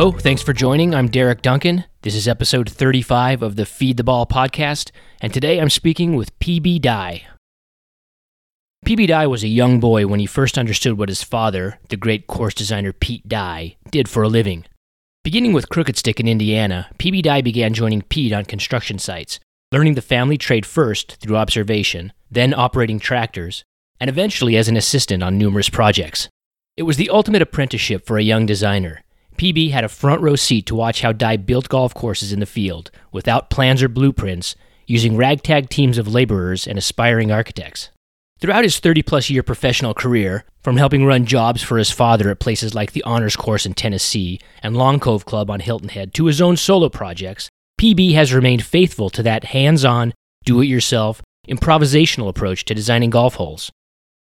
Hello, thanks for joining. I'm Derek Duncan. This is episode 35 of the Feed the Ball podcast, and today I'm speaking with PB Dye. PB Dye was a young boy when he first understood what his father, the great course designer Pete Dye, did for a living. Beginning with Crooked Stick in Indiana, PB Dye began joining Pete on construction sites, learning the family trade first through observation, then operating tractors, and eventually as an assistant on numerous projects. It was the ultimate apprenticeship for a young designer. PB had a front row seat to watch how Dye built golf courses in the field, without plans or blueprints, using ragtag teams of laborers and aspiring architects. Throughout his 30 plus year professional career, from helping run jobs for his father at places like the Honors Course in Tennessee and Long Cove Club on Hilton Head to his own solo projects, PB has remained faithful to that hands on, do it yourself, improvisational approach to designing golf holes.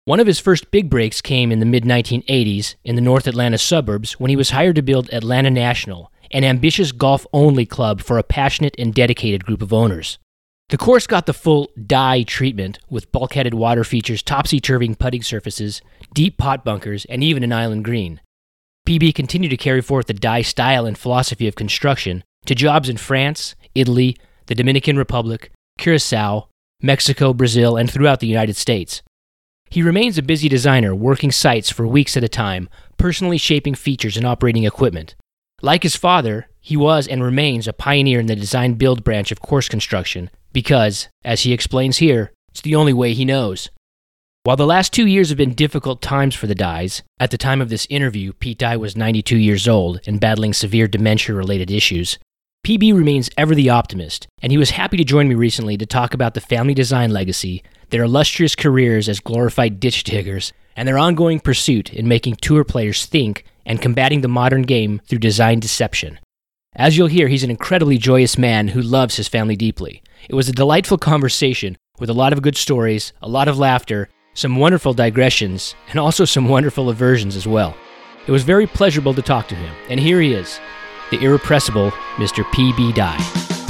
One of his first big breaks came in the mid 1980s in the North Atlanta suburbs when he was hired to build Atlanta National, an ambitious golf only club for a passionate and dedicated group of owners. The course got the full dye treatment with bulkheaded water features, topsy turvy putting surfaces, deep pot bunkers, and even an island green. PB continued to carry forth the dye style and philosophy of construction to jobs in France, Italy, the Dominican Republic, Curacao, Mexico, Brazil, and throughout the United States. He remains a busy designer, working sites for weeks at a time, personally shaping features and operating equipment. Like his father, he was and remains a pioneer in the design build branch of course construction because, as he explains here, it's the only way he knows. While the last two years have been difficult times for the Dyes, at the time of this interview, Pete Dye was 92 years old and battling severe dementia related issues. PB remains ever the optimist, and he was happy to join me recently to talk about the family design legacy, their illustrious careers as glorified ditch diggers, and their ongoing pursuit in making tour players think and combating the modern game through design deception. As you'll hear, he's an incredibly joyous man who loves his family deeply. It was a delightful conversation with a lot of good stories, a lot of laughter, some wonderful digressions, and also some wonderful aversions as well. It was very pleasurable to talk to him, and here he is, the irrepressible Mr. P.B. Dye.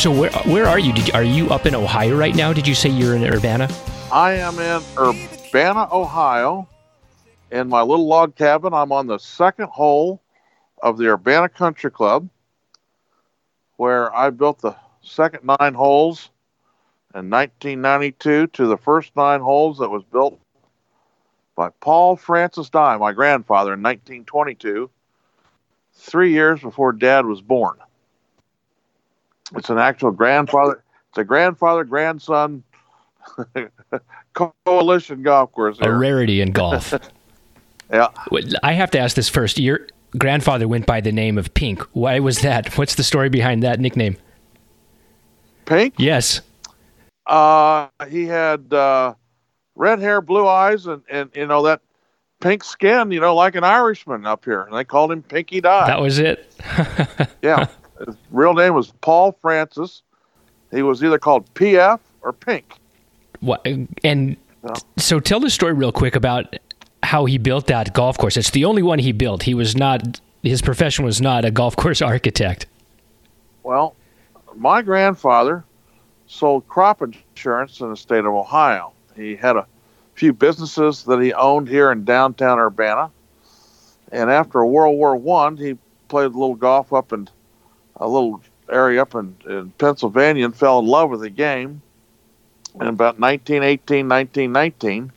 So where where are you? Did, are you up in Ohio right now? Did you say you're in Urbana? I am in Urbana, Ohio, in my little log cabin. I'm on the second hole of the Urbana Country Club, where I built the second nine holes in 1992 to the first nine holes that was built by Paul Francis Dye, my grandfather, in 1922, three years before Dad was born. It's an actual grandfather. It's a grandfather grandson coalition golf course. A rarity in golf. Yeah. I have to ask this first. Your grandfather went by the name of Pink. Why was that? What's the story behind that nickname? Pink? Yes. Uh, he had uh, red hair, blue eyes, and, and you know that pink skin. You know, like an Irishman up here, and they called him Pinky Dye. That was it. yeah. His real name was Paul Francis. He was either called PF or Pink. What? And Yeah. so tell the story real quick about how he built that golf course. It's the only one he built. He was not. His profession was not a golf course architect. Well, my grandfather sold crop insurance in the state of Ohio. He had a few businesses that he owned here in downtown Urbana. And after World War One, he played a little golf up in a little area up in, in Pennsylvania and fell in love with the game. In about 1918, 1919,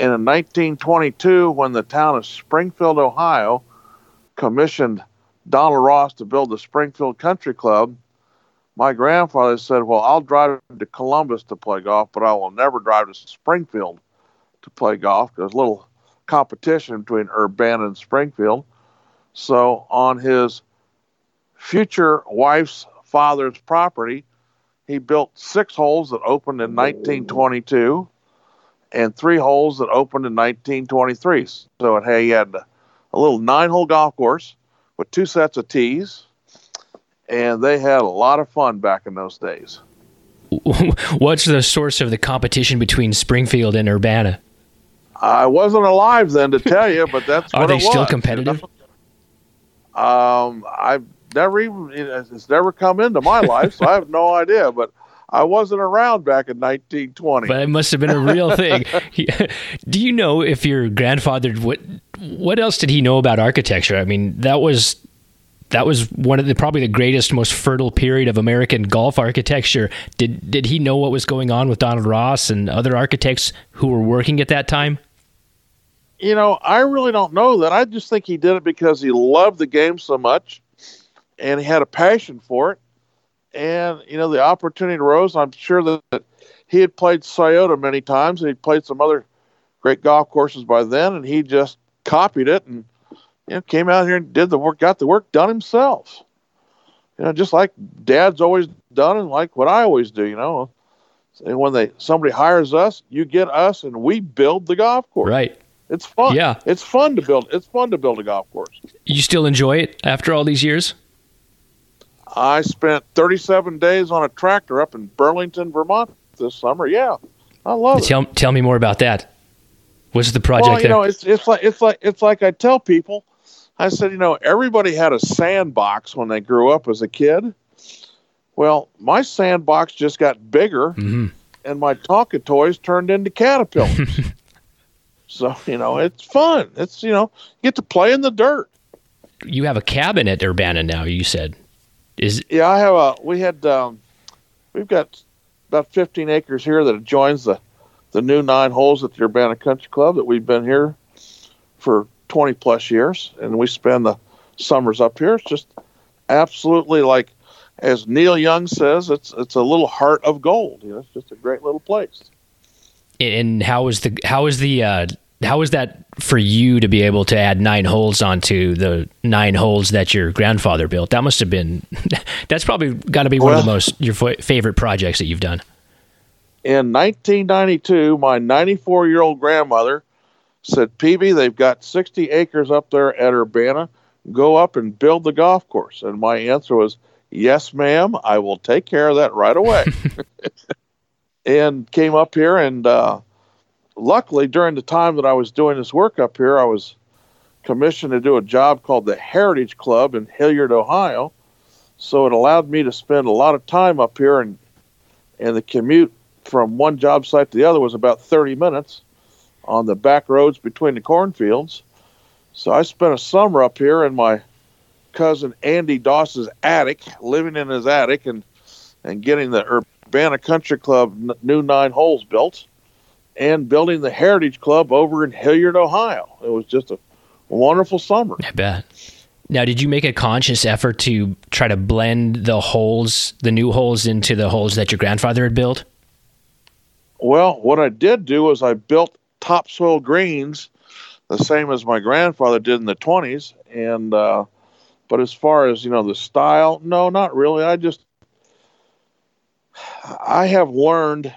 and in 1922, when the town of Springfield, Ohio, commissioned Donald Ross to build the Springfield Country Club, my grandfather said, Well, I'll drive to Columbus to play golf, but I will never drive to Springfield to play golf. There's a little competition between Urbana and Springfield. So, on his future wife's father's property, he built six holes that opened in 1922 and three holes that opened in 1923. So, it had, he had a little nine hole golf course with two sets of tees and they had a lot of fun back in those days. What's the source of the competition between Springfield and Urbana? I wasn't alive then to tell you, but that's are they still was, competitive? Um, I've never even it's never come into my life, so I have no idea. But I wasn't around back in 1920. But it must have been a real thing. Do you know if your grandfather what what else did he know about architecture? I mean, that was that was one of the probably the greatest, most fertile period of American golf architecture. Did did he know what was going on with Donald Ross and other architects who were working at that time? you know, I really don't know that. I just think he did it because he loved the game so much and he had a passion for it. And, you know, the opportunity arose. I'm sure that, that he had played Scioto many times and he'd played some other great golf courses by then. And he just copied it and, you know, came out here and did the work, got the work done himself. You know, just like dad's always done and like what I always do, you know. And when they somebody hires us, you get us and we build the golf course. Right. It's fun. Yeah. It's fun to build. It's fun to build a golf course. You still enjoy it after all these years? I spent 37 days on a tractor up in Burlington, Vermont this summer. Yeah, I love it. Tell tell me more about that. What's the project Well, you there? know, it's it's like it's like it's like I tell people. I said, you know, everybody had a sandbox when they grew up as a kid. Well, my sandbox just got bigger, Mhm. and my Tonka toys turned into caterpillars. so you know, it's fun. It's you know, you get to play in the dirt. You have a cabin at Urbana now. You said is Yeah, I have a. We had. Um, we've got about 15 acres here that joins the the new nine holes at the Urbana Country Club that we've been here for 20 plus years, and we spend the summers up here. It's just absolutely like, as Neil Young says, it's it's a little heart of gold. You know, it's just a great little place. and how was the how was the uh, how was that for you to be able to add nine holes onto the nine holes that your grandfather built? That must have been that's probably got to be one of the most your fa- favorite projects that you've done. In 1992, my 94 year old grandmother said, "PB, they've got 60 acres up there at Urbana. Go up and build the golf course." And my answer was, "Yes, ma'am. I will take care of that right away." and came up here, and uh, luckily, during the time that I was doing this work up here, I was commissioned to do a job called the Heritage Club in Hilliard, Ohio. So it allowed me to spend a lot of time up here, and and the commute from one job site to the other was about 30 minutes on the back roads between the cornfields. So I spent a summer up here in my cousin Andy Doss's attic, living in his attic and and getting the Urbana Country Club new nine holes built and building the Heritage Club over in Hilliard, Ohio. It was just a wonderful summer. I bet. Now, did you make a conscious effort to try to blend the holes, the new holes, into the holes that your grandfather had built? Well, what I did do was I built topsoil greens, the same as my grandfather did in the twenties. And uh, but as far as you know, the style, no, not really. I just I have learned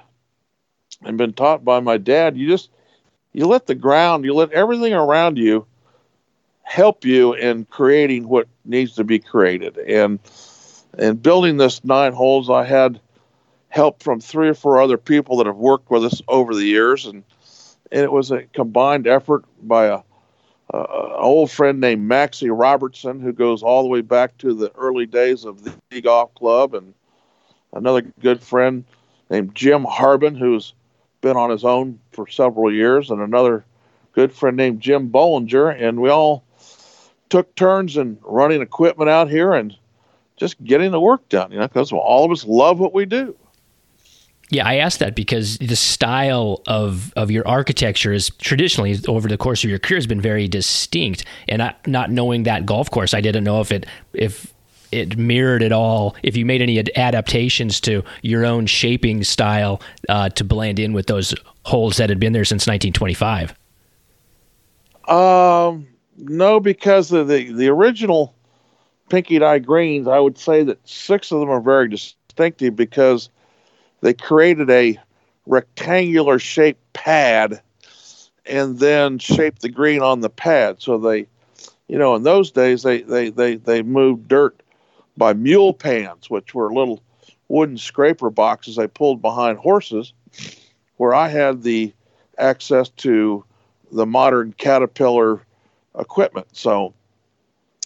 and been taught by my dad. You just you let the ground, you let everything around you help you in creating what needs to be created. And and building this nine holes, I had help from three or four other people that have worked with us over the years, and and it was a combined effort by a, old friend named Maxie Robertson, who goes all the way back to the early days of the golf club, and another good friend named Jim Harbin, who's been on his own for several years, and another good friend named Jim Bollinger, and we all took turns in running equipment out here and just getting the work done, you know, because all of us love what we do. Yeah, I asked that because the style of, of your architecture is traditionally over the course of your career has been very distinct. And I, not knowing that golf course, I didn't know if it if it mirrored it all. If you made any adaptations to your own shaping style uh, to blend in with those holes that had been there since 1925. Um, no, because of the the original Pinky Dye greens, I would say that six of them are very distinctive because they created a rectangular shaped pad and then shaped the green on the pad. So they, you know, in those days they they they they moved dirt by mule pans, which were little wooden scraper boxes they pulled behind horses, where I had the access to the modern Caterpillar equipment. So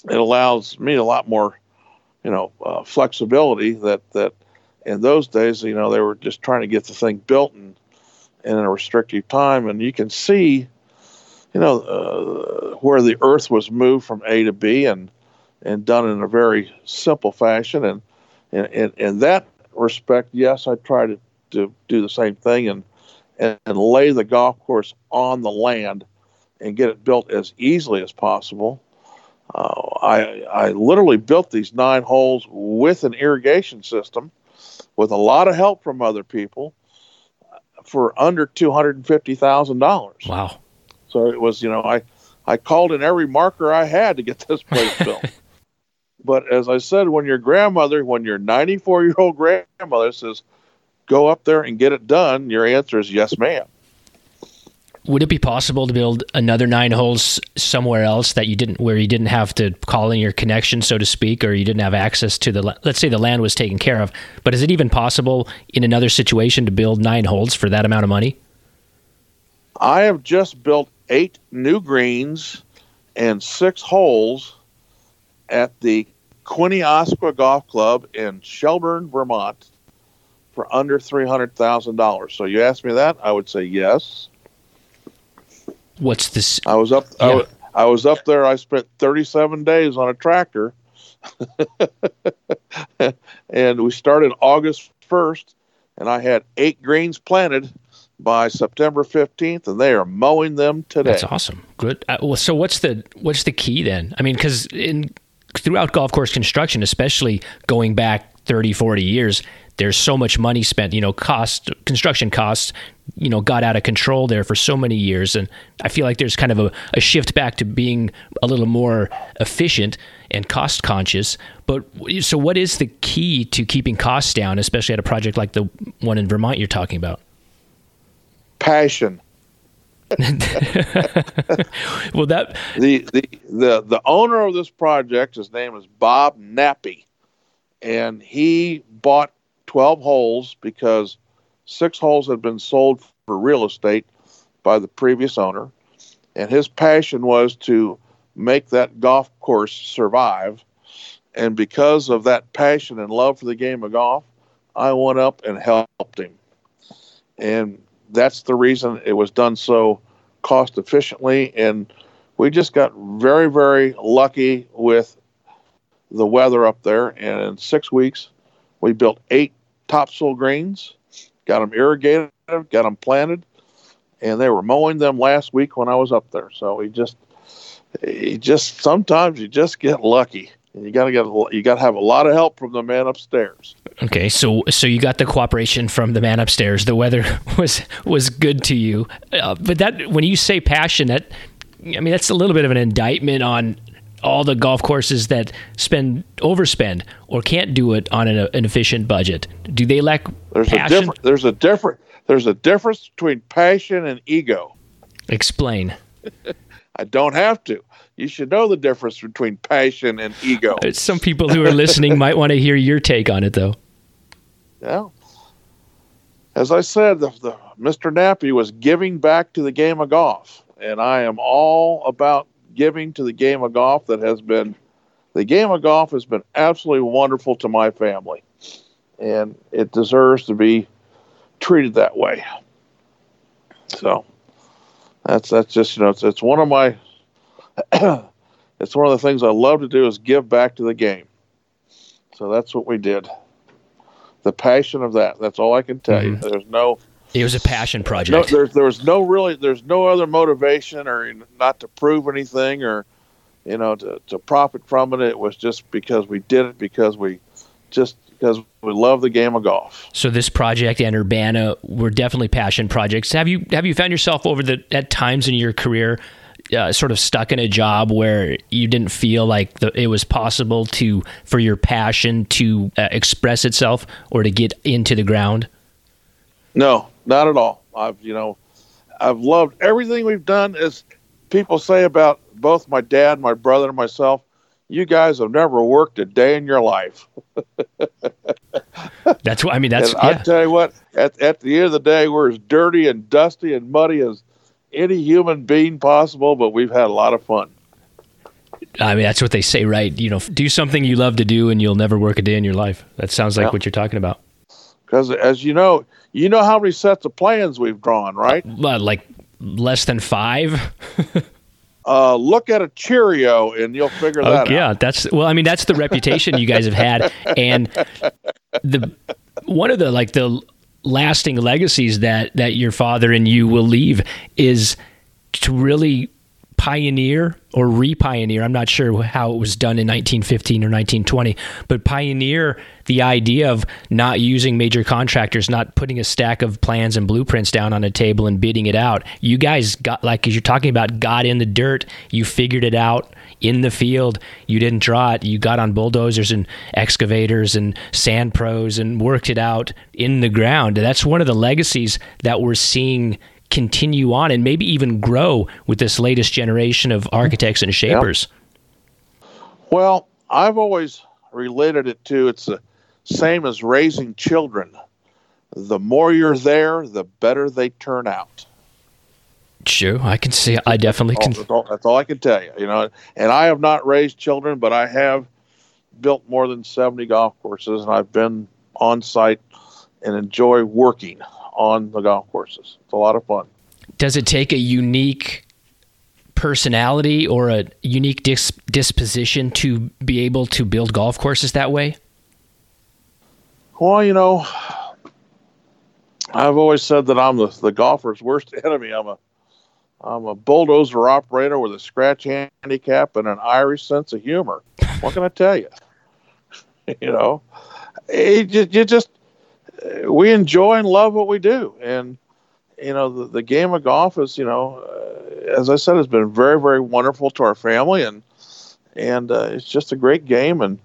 it allows me a lot more, you know, uh, flexibility that that in those days, you know, they were just trying to get the thing built in, in a restrictive time. And you can see, you know, uh, where the earth was moved from A to B and, and done in a very simple fashion. And, and, and in that respect, yes, I try to, to do the same thing and, and, and lay the golf course on the land and get it built as easily as possible. Uh, I, I literally built these nine holes with an irrigation system with a lot of help from other people for under two hundred and fifty thousand dollars. Wow! So it was, you know, I I called in every marker I had to get this place built. But as I said, when your grandmother, when your ninety four year old grandmother says, "Go up there and get it done," your answer is yes, ma'am. Would it be possible to build another nine holes somewhere else that you didn't where you didn't have to call in your connection so to speak or you didn't have access to the let's say the land was taken care of but is it even possible in another situation to build nine holes for that amount of money? I have just built eight new greens and six holes at the Kwiniaska Golf Club in Shelburne, Vermont for under $300,000. So you ask me that, I would say yes. What's this? I was up. Yeah. I, was, I was up there. I spent 37 days on a tractor, and we started August 1st, and I had eight greens planted by September 15th, and they are mowing them today. That's awesome. Good. Uh, well, so what's the what's the key then? I mean, because in throughout golf course construction, especially going back 30, 40 years, there's so much money spent, you know, cost, construction costs, you know, got out of control there for so many years. And I feel like there's kind of a, a shift back to being a little more efficient and cost conscious. But so, what is the key to keeping costs down, especially at a project like the one in Vermont you're talking about? Passion. well, that the, the the the owner of this project, his name is Bob Nappy, and he bought 12 holes because six holes had been sold for real estate by the previous owner. And his passion was to make that golf course survive. And because of that passion and love for the game of golf, I went up and helped him. And that's the reason it was done so cost efficiently. And we just got very, very lucky with the weather up there. And in six weeks, we built eight topsoil greens, got them irrigated, got them planted, and they were mowing them last week when I was up there. So we just, he just sometimes you just get lucky. And you gotta get you gotta have a lot of help from the man upstairs. Okay, so so you got the cooperation from the man upstairs. The weather was was good to you, uh, but that when you say passion, that I mean that's a little bit of an indictment on all the golf courses that spend overspend or can't do it on an, an efficient budget? Do they lack there's passion? A different, there's a different there's a difference between passion and ego. Explain. I don't have to. You should know the difference between passion and ego. Uh, some people who are listening might want to hear your take on it, though. Yeah. As I said, the, the, Mr. Nappy was giving back to the game of golf, and I am all about giving to the game of golf that has been the game of golf has been absolutely wonderful to my family and it deserves to be treated that way so that's that's just you know it's, it's one of my it's one of the things i love to do is give back to the game so that's what we did the passion of that that's all i can tell mm-hmm. you there's no it was a passion project. No, there's there was no really there's no other motivation or not to prove anything or you know to, to profit from it. It was just because we did it because we just because we love the game of golf. So this project and Urbana were definitely passion projects. Have you have you found yourself over the at times in your career uh, sort of stuck in a job where you didn't feel like the, it was possible to for your passion to uh, express itself or to get into the ground? No, not at all. I've you know, I've loved everything we've done. As people say about both my dad, my brother, and myself, you guys have never worked a day in your life. that's what I mean. That's yeah. I tell you what. At at the end of the day, we're as dirty and dusty and muddy as any human being possible, but we've had a lot of fun. I mean, that's what they say, right? You know, do something you love to do, and you'll never work a day in your life. That sounds like what you're talking about. Because as you know, you know how many sets of plans we've drawn, right? Uh, like less than five. uh, look at a Cheerio, and you'll figure that yeah, out. Yeah, that's well. I mean, that's the reputation you guys have had, and the one of the like the lasting legacies that that your father and you will leave is to really pioneer or re-pioneer i'm not sure how it was done in 1915 or 1920 but pioneer the idea of not using major contractors not putting a stack of plans and blueprints down on a table and bidding it out. You guys got like as you're talking about got in the dirt you figured it out in the field you didn't draw it you got on bulldozers and excavators and sand pros and worked it out in the ground that's one of the legacies that we're seeing continue on and maybe even grow with this latest generation of architects and shapers? Well, I've always related it to it's the same as raising children. The more you're there, the better they turn out. Sure, I can see. I definitely can. That's all, that's all I can tell you. You know, and I have not raised children, but I have built more than 70 golf courses, and I've been on site and enjoy working on the golf courses. It's a lot of fun. Does it take a unique personality or a unique dis- disposition to be able to build golf courses that way? Well, you know, I've always said that I'm the, the golfer's worst enemy. I'm a I'm a bulldozer operator with a scratch handicap and an Irish sense of humor. What can I tell you? you know, you, you just we enjoy and love what we do, and you know the, the game of golf is you know uh, as I said has been very very wonderful to our family, and and uh, it's just a great game, and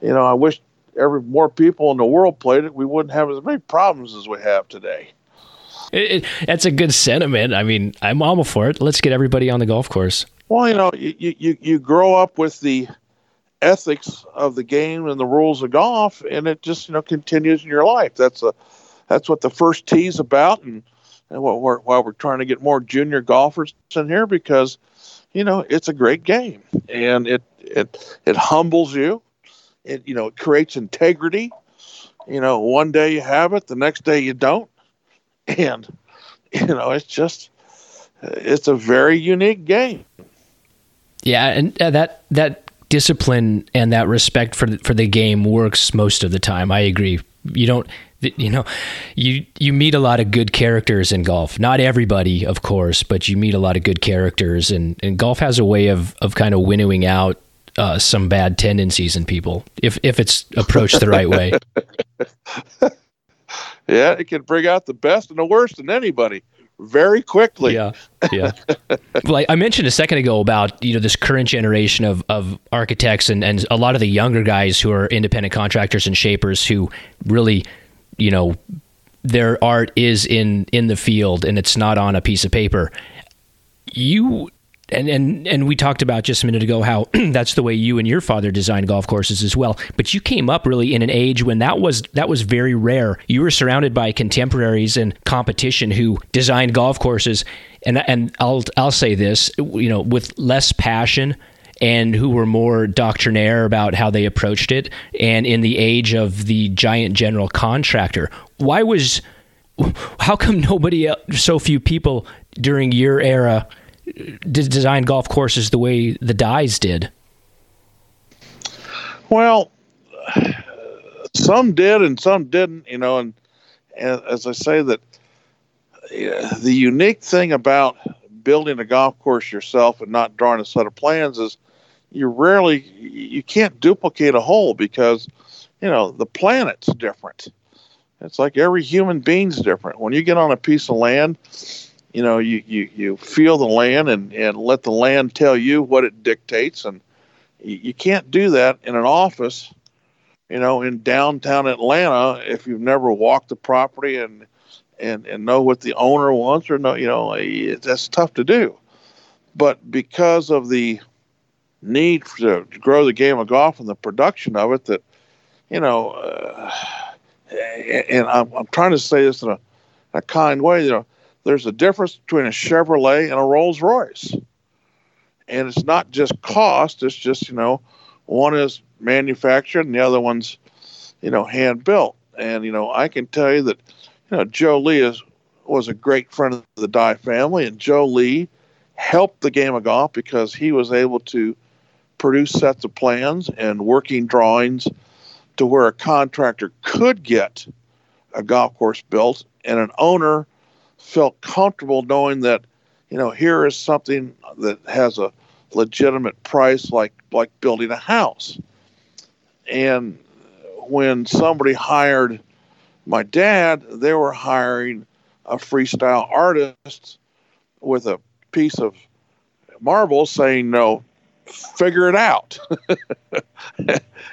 you know I wish every more people in the world played it, we wouldn't have as many problems as we have today. It, it, that's a good sentiment. I mean, I'm all for it. Let's get everybody on the golf course. Well, you know, you, you, you grow up with the ethics of the game and the rules of golf, and it just you know continues in your life. That's a that's what the first tee is about, and, and what we're, why we're trying to get more junior golfers in here because you know it's a great game and it it it humbles you. It you know it creates integrity. You know, one day you have it, the next day you don't, and you know it's just it's a very unique game. Yeah, and uh, that that discipline and that respect for the, for the game works most of the time. I agree. You don't you know you you meet a lot of good characters in golf not everybody of course but you meet a lot of good characters and, and golf has a way of of kind of winnowing out uh, some bad tendencies in people if if it's approached the right way yeah it can bring out the best and the worst in anybody very quickly. Yeah, yeah. well, I mentioned a second ago about you know this current generation of, of architects and, and a lot of the younger guys who are independent contractors and shapers who really, you know, their art is in in the field and it's not on a piece of paper. You and and and we talked about just a minute ago how that's the way you and your father designed golf courses as well. But you came up really in an age when that was that was very rare. You were surrounded by contemporaries and competition who designed golf courses, and and I'll I'll say this, you know, with less passion and who were more doctrinaire about how they approached it. And in the age of the giant general contractor, why was how come nobody so few people during your era design golf courses the way the Dyes did? Well, some did and some didn't, you know, and, and as I say that the unique thing about building a golf course yourself and not drawing a set of plans is you rarely you can't duplicate a hole because you know the planet's different. It's like every human being's different. When you get on a piece of land, you know you, you, you feel the land and, and let the land tell you what it dictates. And you, can't do that in an office you know in downtown atlanta if you've never walked the property and and, and know what the owner wants or know you know that's tough to do. But because of the need to grow the game of golf and the production of it that you know uh, and I'm, I'm trying to say this in a, a kind way you know there's a difference between a Chevrolet and a Rolls Royce. And it's not just cost, it's just, you know, one is manufactured and the other one's, you know, hand built. And, you know, I can tell you that, you know, Joe Lee is, was a great friend of the Dye family, and Joe Lee helped the game of golf because he was able to produce sets of plans and working drawings to where a contractor could get a golf course built and an owner felt comfortable knowing that you know here is something that has a legitimate price like like building a house. And when somebody hired my dad they were hiring a freestyle artist with a piece of marble saying no figure it out.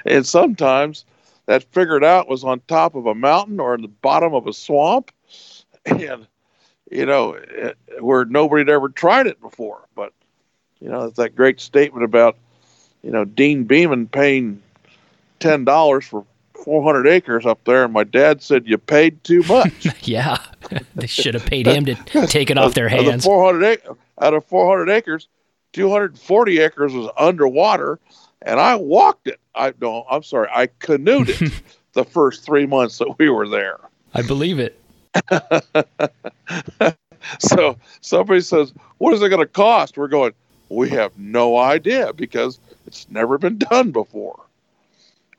And sometimes that figured out was on top of a mountain or in the bottom of a swamp. And you know eh, where nobody had ever tried it before but you know it's that great statement about you know Deane Beman paying ten dollars for 400 acres up there and my dad said you paid too much yeah they should have paid him to take it off their hands out of 400 out of 400 acres 240 acres was underwater and I walked it. I don't, I'm sorry, I canoed it the first three months that we were there. I believe it. so somebody says, "What is it going to cost?" We're going. We have no idea because it's never been done before.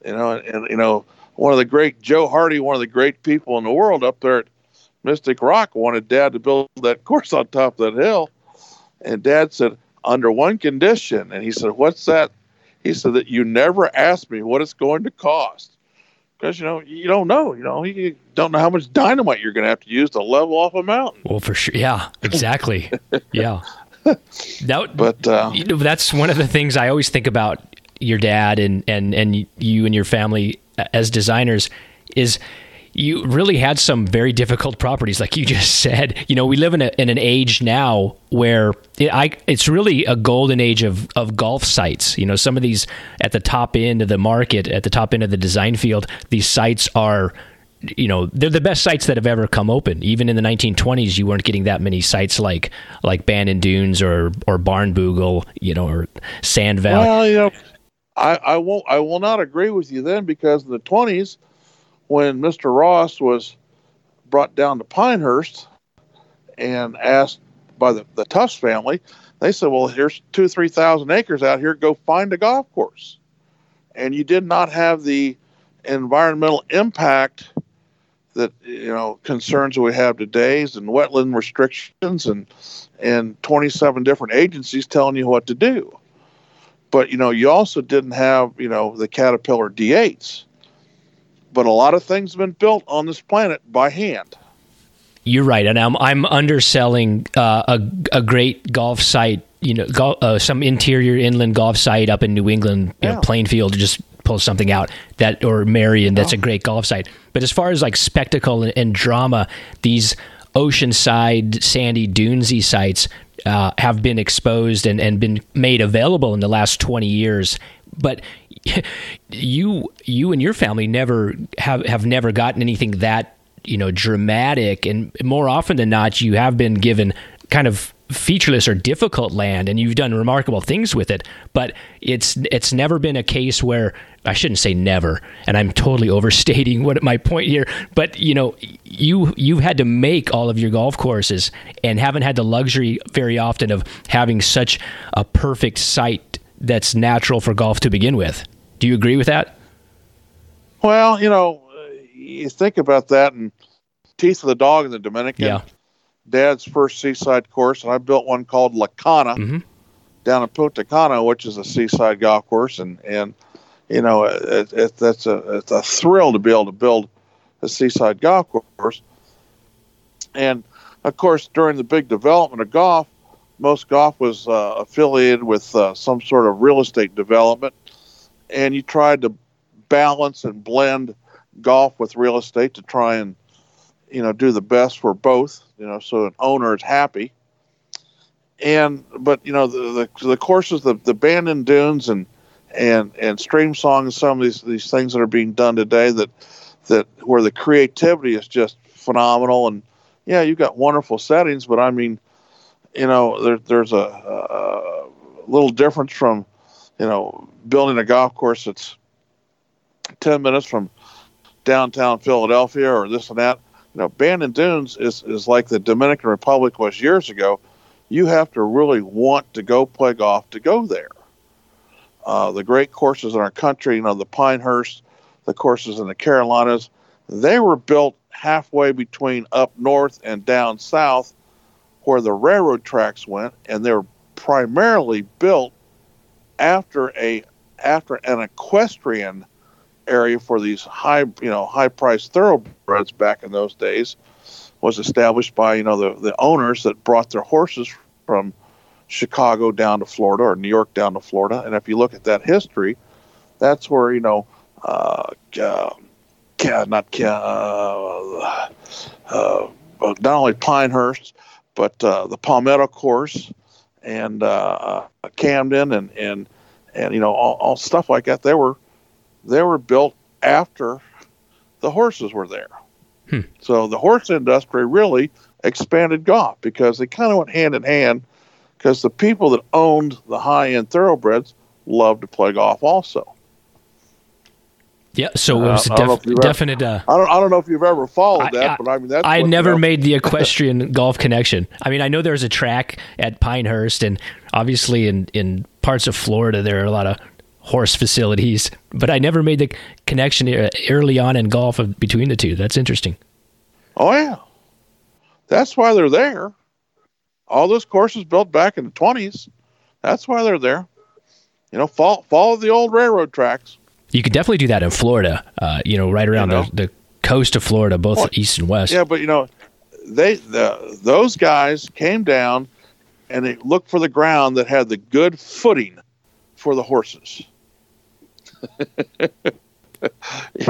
You know, and, and you know, one of the great Joe Hardy, one of the great people in the world up there at Mystic Rock, wanted Dad to build that course on top of that hill, and Dad said, "Under one condition," and he said, "What's that?" He said that you never ask me what it's going to cost because you know you don't know. You know you don't know how much dynamite you're going to have to use to level off a mountain. Well, for sure, yeah, exactly, yeah. That, but uh, you know, that's one of the things I always think about your dad and and and you and your family as designers is you really had some very difficult properties, like you just said. You know, we live in, a, in an age now where it, I, it's really a golden age of, of golf sites. You know, some of these at the top end of the market, at the top end of the design field, these sites are you know they're the best sites that have ever come open. Even in the 1920s, you weren't getting that many sites like like Bandon Dunes or or Barnbougle, you know, or Sand Valley. Well, you know, I, I won't I will not agree with you then because in the 20s, when Mr. Ross was brought down to Pinehurst and asked by the, the Tufts family, they said, Well, here's two, 3,000 acres out here, go find a golf course. And you did not have the environmental impact that you know concerns we have today and wetland restrictions and and 27 different agencies telling you what to do but you know you also didn't have you know the caterpillar d8s but a lot of things have been built on this planet by hand. You're right, and I'm I'm underselling uh, a a great golf site. You know, go, uh, some interior inland golf site up in New England, yeah. know, Plainfield, just pull something out that or Merion. That's oh. a great golf site. But as far as like spectacle and, and drama, these oceanside sandy dunesy sites uh, have been exposed and, and been made available in the last 20 years but you you and your family never have have never gotten anything that you know dramatic and more often than not you have been given kind of featureless or difficult land and you've done remarkable things with it but it's it's never been a case where I shouldn't say never and I'm totally overstating what my point here but you know you you've had to make all of your golf courses and haven't had the luxury very often of having such a perfect site that's natural for golf to begin with. Do you agree with that? Well, you know, you think about that and Teeth of the Dog in the Dominican. Yeah. Dad's first seaside course, and I built one called La Cana mm-hmm. down in Punta Cana, which is a seaside golf course, and and you know it, it, that's a it's a thrill to be able to build a seaside golf course. And of course, during the big development of golf, most golf was uh, affiliated with uh, some sort of real estate development, and you tried to balance and blend golf with real estate to try and you know do the best for both. You know, so an owner is happy. And but you know the the, the courses, the the Bandon Dunes and and and Streamsongs, some of these these things that are being done today that that where the creativity is just phenomenal and yeah, you've got wonderful settings, but I mean, you know, there, there's a, a little difference from, you know, building a golf course that's 10 minutes from downtown Philadelphia or this and that. You know, Bandon Dunes is, is like the Dominican Republic was years ago. You have to really want to go play golf to go there. Uh, the great courses in our country, you know, the Pinehurst, the courses in the Carolinas, they were built halfway between up north and down south where the railroad tracks went, and they were primarily built after a after an equestrian area for these high you know high priced thoroughbreds back in those days was established by you know the, the owners that brought their horses from Chicago down to Florida or New York down to Florida. And if you look at that history that's where you know uh, uh, not uh, uh, not only Pinehurst but uh, the Palmetto course and uh, Camden and and and you know all, all stuff like that they were they were built after the horses were there. Hmm. So the horse industry really expanded golf because they kind of went hand in hand because the people that owned the high end thoroughbreds loved to play golf also. Yeah, so it was uh, a def- definite. Uh, I don't. I don't know if you've ever followed I, that, I, but I mean, that's I never made the equestrian golf connection. I mean, I know there's a track at Pinehurst, and obviously in in parts of Florida there are a lot of horse facilities, but I never made the connection early on in golf of, between the two. That's interesting. Oh yeah, that's why they're there. All those courses built back in the twenties. That's why they're there. You know, follow, follow the old railroad tracks. You could definitely do that in Florida. Uh, you know, right around you know? the, the coast of Florida, both well, east and west. Yeah, but you know, they the those guys came down and they looked for the ground that had the good footing for the horses.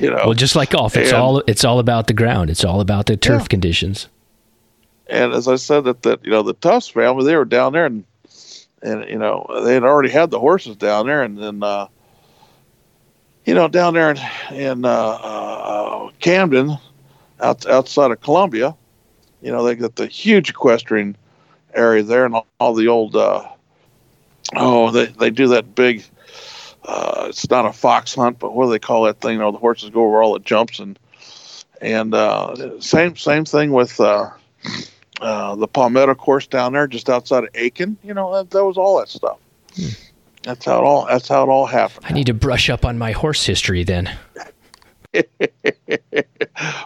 you know. Well, just like golf, it's and, all it's all about the ground. It's all about the turf yeah. conditions. And as I said, that that you know the Tufts family, they were down there, and and you know they had already had the horses down there, and then uh, you know down there in, in uh, uh, Camden, out, outside of Columbia, you know they got the huge equestrian area there, and all, all the old. Uh, oh, they they do that big uh, it's not a fox hunt, but what do they call that thing? You know, the horses go over all the jumps and and uh, same same thing with uh, uh, the Palmetto course down there, just outside of Aiken. You know, that, that was all that stuff. Hmm. That's how it all. That's how it all happened. I need to brush up on my horse history then.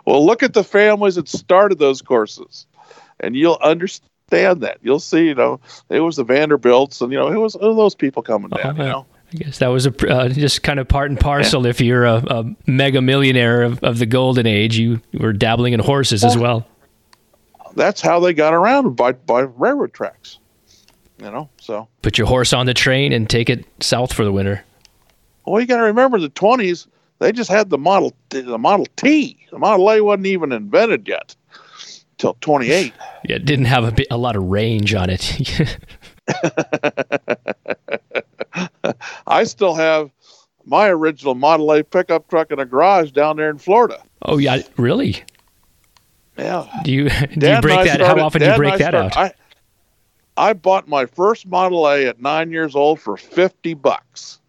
well, look at the families that started those courses, and you'll understand that. You'll see, you know, it was the Vanderbilts, and you know, it was, was those people coming down. you know, I guess that was a uh, just kind of part and parcel. Yeah. If you're a, a, mega millionaire of, of the golden age, you were dabbling in horses as well. That's how they got around by by railroad tracks. You know, so put your horse on the train and take it south for the winter. Well, you got to remember the twenties. They just had the model the Model T. The Model A wasn't even invented yet till twenty eight. Yeah, it didn't have a, a lot of range on it. I still have my original Model A pickup truck in a garage down there in Florida. Oh yeah, really? Yeah. Do you do you break that? Started, how often Dad do you break that out? I, I bought my first Model A at nine years old for fifty bucks,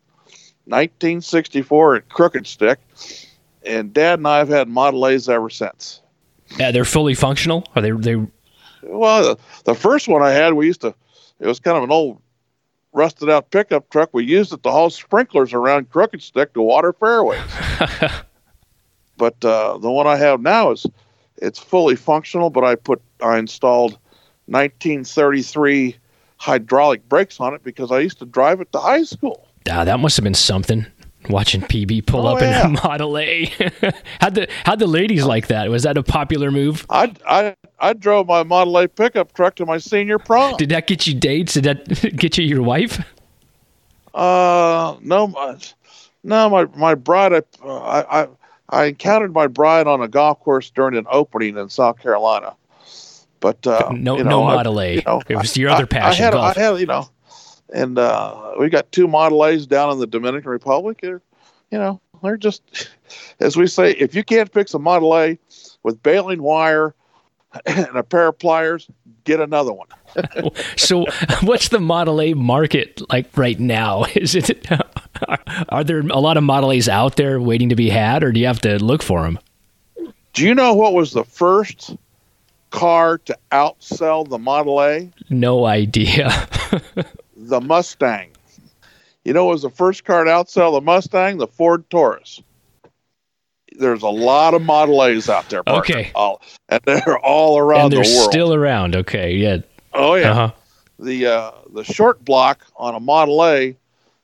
1964 at Crooked Stick, and Dad and I have had Model A's ever since. Yeah, they're fully functional. Are they? They. Well, the, the first one I had, we used to. It was kind of an old rusted out pickup truck. We used it to haul sprinklers around Crooked Stick to water fairways. but uh, the one I have now is it's fully functional, but I put I installed 1933 hydraulic brakes on it because I used to drive it to high school. Ah, that must have been something. Watching PB pull oh, up yeah. in a Model A. how'd the how'd the ladies like that? Was that a popular move? I I I drove my Model A pickup truck to my senior prom. Did that get you dates? Did that get you your wife? Uh, no, my, no, my my bride. I, I I encountered my bride on a golf course during an opening in South Carolina. But uh, no, you know, no Model A. You know, it was your other passion. I had, golf. I had, you know, and uh, we got two Model A's down in the Dominican Republic. They're, you know, they're just, as we say, if you can't fix a Model A with baling wire and a pair of pliers, get another one. so, what's the Model A market like right now? Is it are there a lot of Model A's out there waiting to be had, or do you have to look for them? Do you know what was the first car to outsell the Model A? No idea. the Mustang. You know, what was the first car to outsell the Mustang? The Ford Taurus. There's a lot of Model A's out there. Partner. Okay, all, and they're all around the world. and they're the still around. Okay, yeah. Oh yeah. Uh-huh. The uh, the short block on a Model A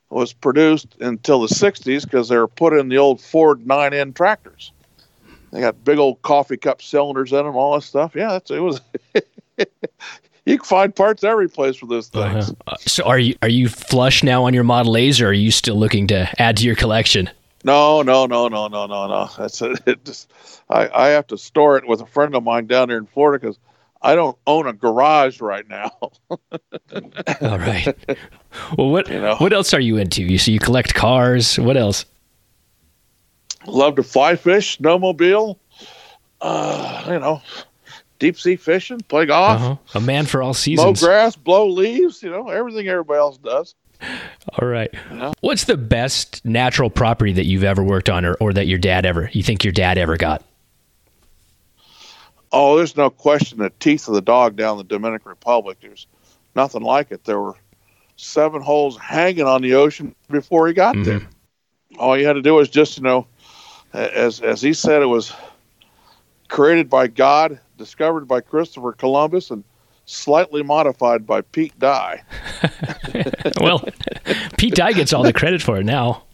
was produced until the '60s because they were put in the old Ford 9N tractors. They got big old coffee cup cylinders in them, all that stuff. Yeah, that's it was. you can find parts every place for those things. Uh-huh. Uh, so are you are you flush now on your Model A's, or are you still looking to add to your collection? No, no, no, no, no, no, no. That's it. it just, I, I have to store it with a friend of mine down there in Florida because I don't own a garage right now. All right. Well, what you know, what else are you into? You see, you collect cars. What else? Love to fly fish, snowmobile. Uh, you know, deep sea fishing, play golf. Uh-huh. A man for all seasons. Mow grass, blow leaves. You know, everything everybody else does. All right. What's the best natural property that you've ever worked on, or, or that your dad ever you think your dad ever got? Oh, there's no question. The teeth of the dog down the Dominican Republic. There's nothing like it. There were seven holes hanging on the ocean before he got mm-hmm. there. All you had to do was just, you know, as as he said, it was created by God, discovered by Christopher Columbus, and slightly modified by Pete Dye. well, Pete Dye gets all the credit for it now.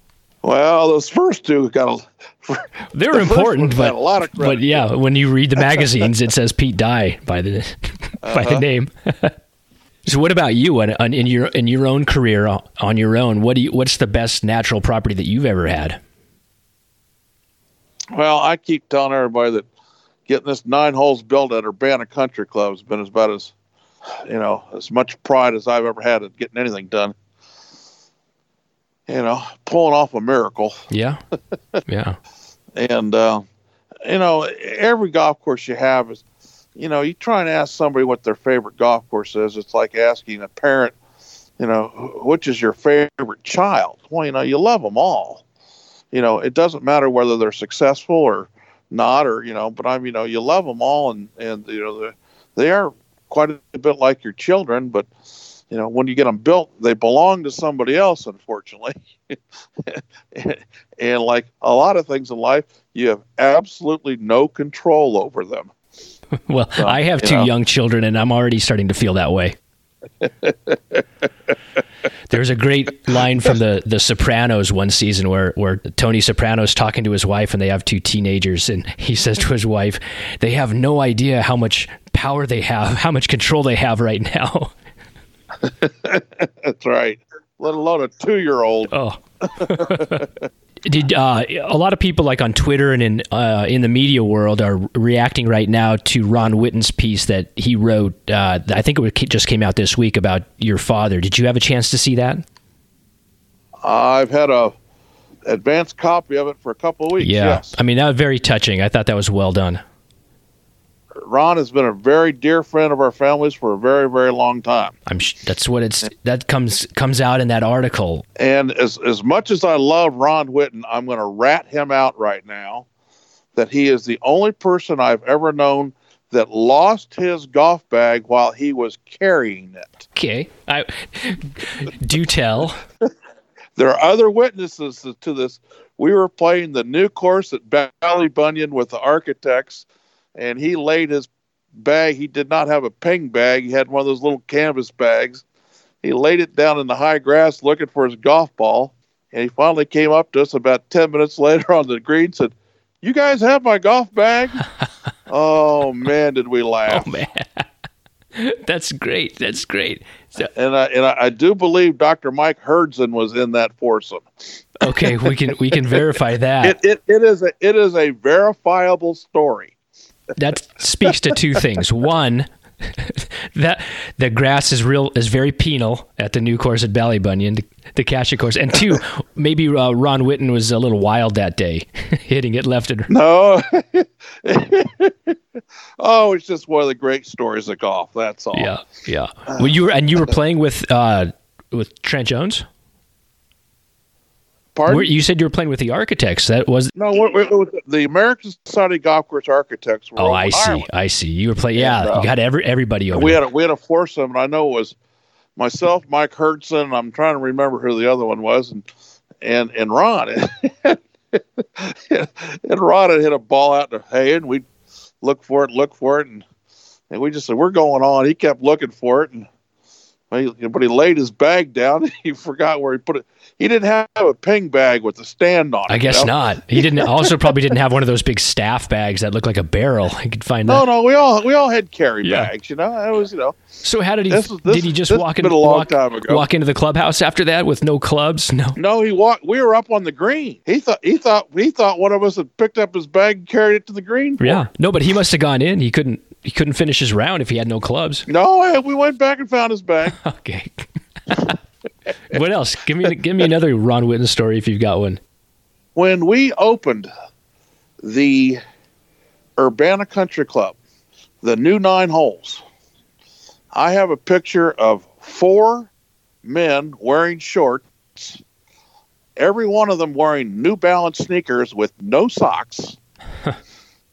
Well, those first two got a. They were the important, but a lot of credit. But yeah, when you read the magazines, it says Pete Dye by the uh-huh. by the uh-huh. name. so, what about you? In your in your own career, on your own, what do you? What's the best natural property that you've ever had? Well, I keep telling everybody that getting this nine holes built at Urbana Country Club has been about as, you know, as much pride as I've ever had at getting anything done you know, pulling off a miracle. Yeah. Yeah. and, uh, you know, every golf course you have is, you know, you try and ask somebody what their favorite golf course is. It's like asking a parent, you know, which is your favorite child? Well, you know, you love them all. You know, it doesn't matter whether they're successful or not, or, you know, but I'm, you know, you love them all and, and, you know, they are quite a bit like your children, but, you know, when you get them built, they belong to somebody else, unfortunately. and like a lot of things in life, you have absolutely no control over them. well, so, I have two know. young children, and I'm already starting to feel that way. There's a great line from the the Sopranos one season where where Tony Soprano's talking to his wife and they have two teenagers and he says to his wife, "They have no idea how much power they have, how much control they have right now." That's right. Let alone a two-year-old. Oh. Did uh, a lot of people like on Twitter and in uh, in the media world are reacting right now to Ron Whitten's piece that he wrote? Uh, I think it just came out this week about your father. Did you have a chance to see that? I've had a advanced copy of it for a couple of weeks. Yeah, yes. I mean that was very touching. I thought that was well done. Ron has been a very dear friend of our families for a very, very long time. I'm sh- that's what it's that comes comes out in that article. And as as much as I love Ron Whitten, I'm going to rat him out right now. That he is the only person I've ever known that lost his golf bag while he was carrying it. Okay, I do tell. there are other witnesses to this. We were playing the new course at Ballybunion with the architects and he laid his bag. He did not have a ping bag. He had one of those little canvas bags. He laid it down in the high grass looking for his golf ball. And he finally came up to us about 10 minutes later on the green said, You guys have my golf bag? oh, man, did we laugh. Oh, man. That's great. That's great. So, and I, and I, I, do believe Dr. Mike Hurdzan was in that foursome. okay, we can we can verify that. It, it, it is a it is a verifiable story that speaks to two things. One, that the grass is real is very penal at the new course at Ballybunion, the, the Cashen course, and two, maybe uh, Ron Whitten was a little wild that day, hitting it left and right. No. oh, it's just one of the great stories of golf. That's all. yeah, yeah. Well, you were and you were playing with uh, with Trent Jones. Pardon? You said you were playing with the Architects. That was. no, what, what- the American Society Golf Course Architects were Oh, I see. Ireland. I see. You were playing. Yeah, And, uh, you got every everybody over. we there. had a, we had a foursome, and I know it was myself, Mike Hurdzan, and I'm trying to remember who the other one was, and and and Ron. and Ron had hit a ball out to hay, and we look for it, look for it, and and we just said we're going on. He kept looking for it, and he, but he laid his bag down. He forgot where he put it. He didn't have a ping bag with a stand on it. I guess you know? not. He didn't. Also, probably didn't have one of those big staff bags that look like a barrel. You could find No, that. no, we all we all had carry Yeah. bags. You know, it was you know. So how did he? This is- this did he just walk in? been a long walk, walk into the clubhouse after that with no clubs? No. No, he walked. We were up on the green. He thought he thought he thought one of us had picked up his bag and carried it to the green. Yeah. No, but he must have gone in. He couldn't. He couldn't finish his round if he had no clubs. No, eh, we went back and found his bag. Okay. what else? Give me give me another Ron Whitten story if you've got one. when we opened the Urbana Country Club, the new nine holes, I have a picture of four men wearing shorts, every one of them wearing New Balance sneakers with no socks.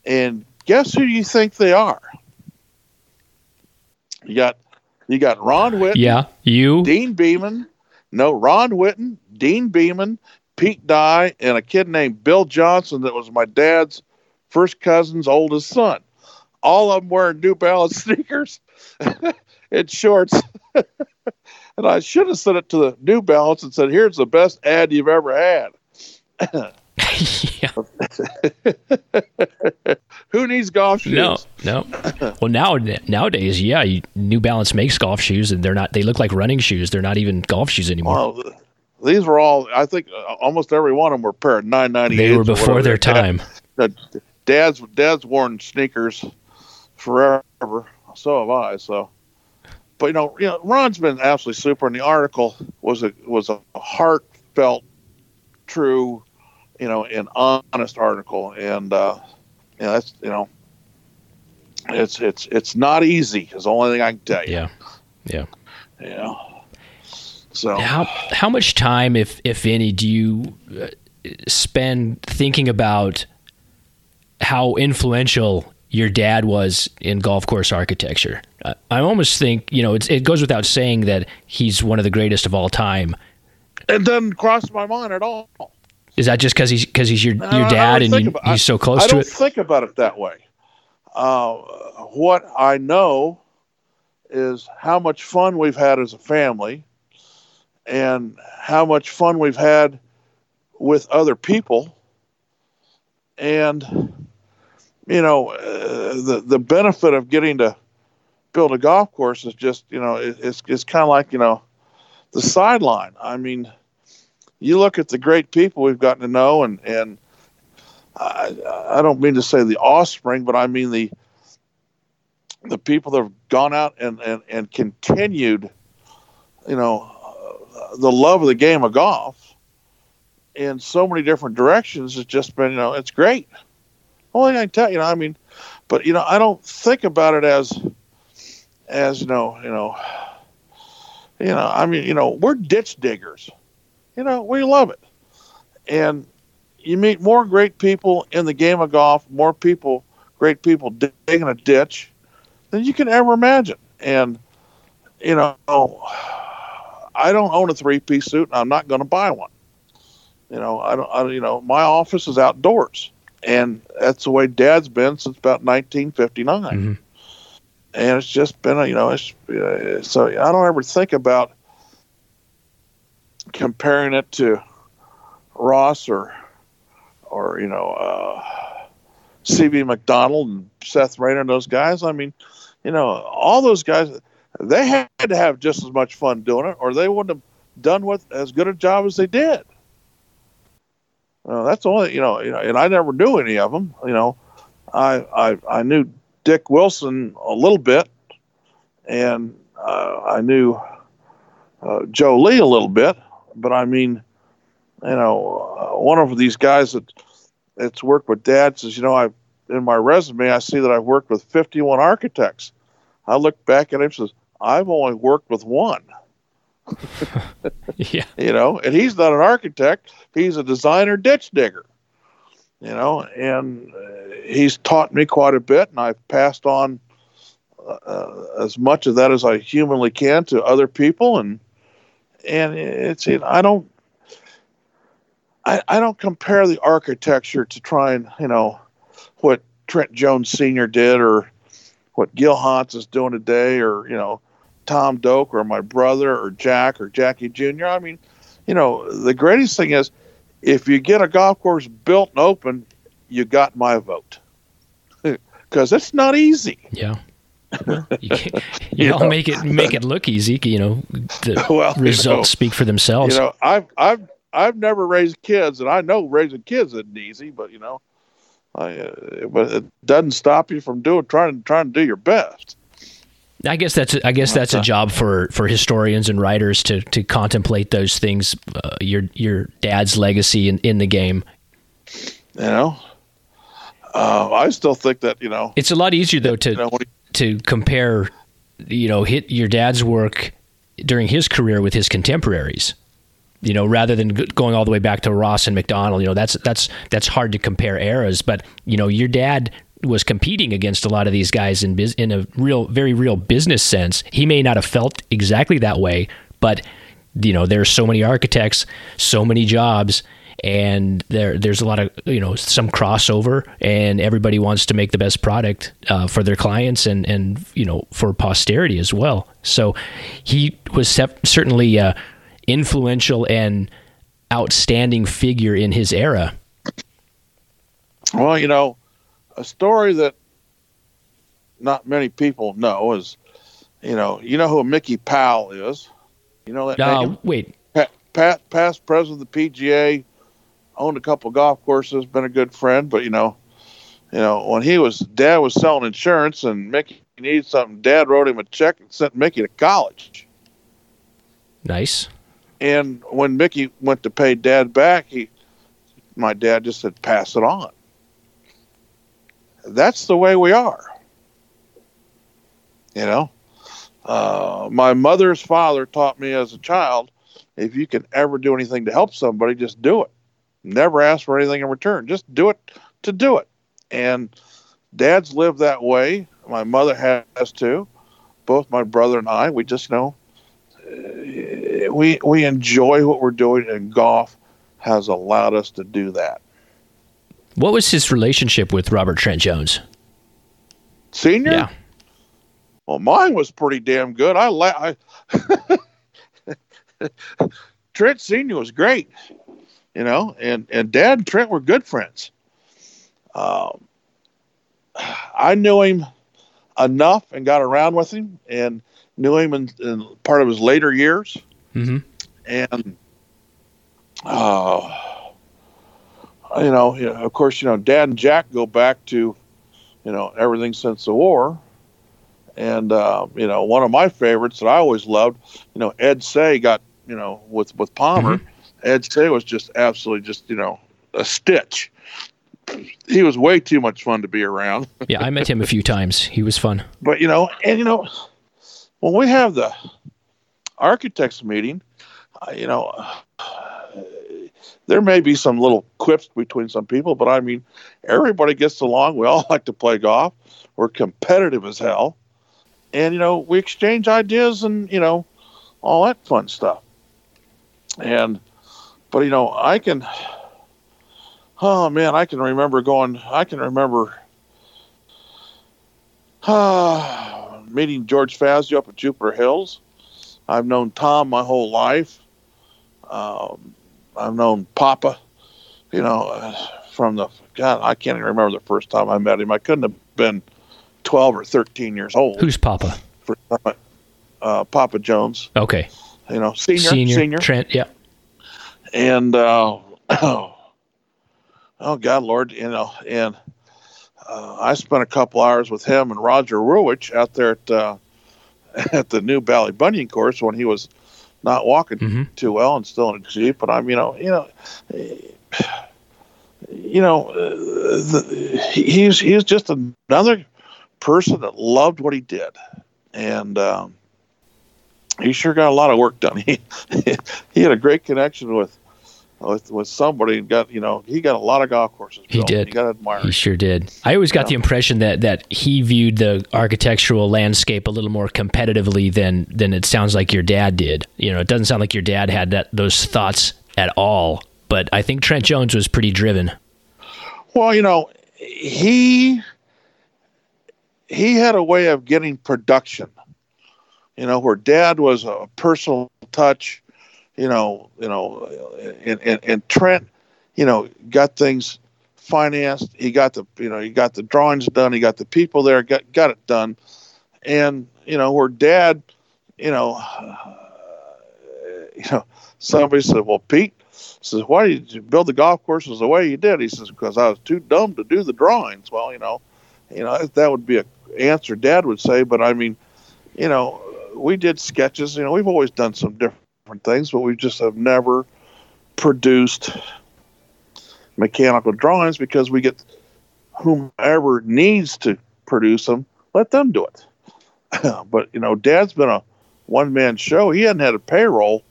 and guess who you think they are? You got you got Ron Whitten, Yeah, you. Deane Beman, no, Ron Whitten, Deane Beman, Pete Dye, and a kid named Bill Johnson that was my dad's first cousin's oldest son. All of them wearing New Balance sneakers and shorts. and I should have sent it to the New Balance and said, "Here's the best ad you've ever had." yeah. Who needs golf shoes? No, no. Well, now nowadays, yeah, you, New Balance makes golf shoes, and they're not. They look like running shoes. They're not even golf shoes anymore. Well, these were all. I think uh, almost every one of them were a pair of nine ninety. they were before their time. Dad's Dad's worn sneakers forever. So have I. So, but you know, you know, Ron's been absolutely super. And the article was a was a heartfelt, true, you know, an honest article. And uh, you know, that's you know, it's it's it's not easy. Is the only thing I can tell you. Yeah, yeah. Yeah. So How how much time, if if any, do you uh, spend thinking about how influential your dad was in golf course architecture? I, I almost think you know it's, it goes without saying that he's one of the greatest of all time. it doesn't cross my mind at all. Is that just because he's because he's your I- I your dad and you, about- he's so close to him. I to don't it? think about it that way. Uh, what I know is how much fun we've had as a family and how much fun we've had with other people. And, you know, uh, the, the benefit of getting to build a golf course is just, you know, it, it's, it's kind of like, you know, the sideline. I mean, you look at the great people we've gotten to know and, and, I, I don't mean to say the offspring, but I mean the the people that have gone out and, and, and continued, you know, the love of the game of golf in so many different directions. It's just been, you know, it's great. Only I can tell you, know, I mean, but you know, I don't think about it as, as you know, you know, you know, I mean, you know, we're ditch diggers. You know, we love it, and you meet more great people in the game of golf, more people, great people digging a ditch than you can ever imagine. And, you know, I don't own a three piece suit and I'm not going to buy one. You know, I don't, I, you know, my office is outdoors and that's the way dad's been since about 1959. Mhm. And it's just been, a, you know, it's, uh, so I don't ever think about comparing it to Ross or, or you know uh, C.B. Macdonald and Seth Rayner and those guys. I mean, you know, all those guys, they had to have just as much fun doing it, or they wouldn't have done what as good a job as they did. That's only you know, you know, and I never knew any of them. You know, I I I knew Dick Wilson a little bit, and uh, I knew uh, Joe Lee a little bit, but I mean, you know, uh, one of these guys that that's worked with Dad says, you know, I in my resume I see that I've worked with 51 architects. I look back at him and says, I've only worked with one. yeah. You know, and he's not an architect; he's a designer ditch digger. You know, and uh, he's taught me quite a bit, and I've passed on uh, as much of that as I humanly can to other people, and and it's it, I don't I, I don't compare the architecture to try and you know what Trent Jones Sr. did or what Gil Hanse is doing today or you know Tom Doak or my brother or Jack or Jackie Jr. I mean, you know, the greatest thing is if you get a golf course built and open, you got my vote hmm. because it's not easy. Yeah. Well, you, you, all make it make it look easy. You know, the well, results you know, speak for themselves. You know, I've I've I've never raised kids, and I know raising kids isn't easy. But you know, I, uh, but it doesn't stop you from doing trying trying to do your best. I guess that's I guess that's a job for, for historians and writers to, to contemplate those things. Uh, your your dad's legacy in, in the game. You know, uh, I still think that you know it's a lot easier though to you know, to compare, you know, hit your dad's work during his career with his contemporaries. You know, rather than going all the way back to Ross and Macdonald, you know, that's that's that's hard to compare eras. But you know, your dad was competing against a lot of these guys in biz- in a real, very real business sense. He may not have felt exactly that way, but you know, there's so many architects, so many jobs, and there there's a lot of you know some crossover, and everybody wants to make the best product uh, for their clients and and you know for posterity as well. So he was certainly uh, influential and outstanding figure in his era. Well, you know, a story that not many people know is, you know, you know who Mickey Powell is. You know that uh, name? Wait, Pat, Pat, past president of the PGA, owned a couple golf courses, been a good friend. But you know, you know when he was dad was selling insurance and Mickey needed something, dad wrote him a check and sent Mickey to college. Nice. And when Mickey went to pay dad back, he, my dad just said, pass it on that's the way we are. You know, uh, my mother's father taught me as a child if you can ever do anything to help somebody, just do it. Never ask for anything in return. Just do it to do it. And dad's lived that way. My mother has too. Both my brother and I, we just know uh, we we enjoy what we're doing, and golf has allowed us to do that. What was his relationship with Robert Trent Jones? Senior? Yeah. Well, mine was pretty damn good. I, la- I Trent Senior was great, you know, and and Dad and Trent were good friends. Um, I knew him enough and got around with him, and knew him in, in part of his later years, mm-hmm. and uh, you know, you know, of course, you know, Dad and Jack go back to, you know, everything since the war. And uh, you know, one of my favorites that I always loved, you know, Ed Seay got, you know, with with Palmer. Mm-hmm. Ed Seay was just absolutely just, you know, a stitch. He was way too much fun to be around. yeah, I met him a few times. He was fun. But you know, and you know, when we have the architects meeting, uh, you know, there may be some little quips between some people, but I mean, everybody gets along. We all like to play golf. We're competitive as hell. And, you know, we exchange ideas and, you know, all that fun stuff. And, but, you know, I can, oh man, I can remember going, I can remember uh, meeting George Fazio up at Jupiter Hills. I've known Tom my whole life. Um, I've known Papa, you know, from the God, I can't even remember the first time I met him. I couldn't have been twelve or thirteen years old. Who's Papa? uh, Papa Jones. Okay. You know, senior, senior, senior. Trent. Yeah. And uh, oh, oh God, Lord, you know, and uh, I spent a couple hours with him and Roger Rulewich out there at uh, at the new Bally Ballybunion course when he was not walking hmm too well and still in a jeep. But I'm, you know, you know, you know, uh, the, he's he's just another person that loved what he did, and um, he sure got a lot of work done. He he had a great connection with with with somebody and got you know he got a lot of golf courses. He did. You got to admire. He sure did. I always got Yeah. the impression that that he viewed the architectural landscape a little more competitively than than it sounds like your dad did. You know, it doesn't sound like your dad had that those thoughts at all. But I think Trent Jones was pretty driven. Well, you know, he he had a way of getting production. You know, where Dad was a personal touch. You know, you know, and and, and Trent, you know, got things financed. He got the you know he got the drawings done. He got the people there. Got got it done. And you know, where Dad, you know, you know, somebody said, "Well, Pete." says, "Why did you build the golf courses the way you did?" He says, "Because I was too dumb to do the drawings." Well, you know, you know that would be a answer Dad would say, but I mean, you know, we did sketches. You know, we've always done some different things, but we just have never produced mechanical drawings because we get whomever needs to produce them, let them do it. but you know, Dad's been a one man show. He hadn't had a payroll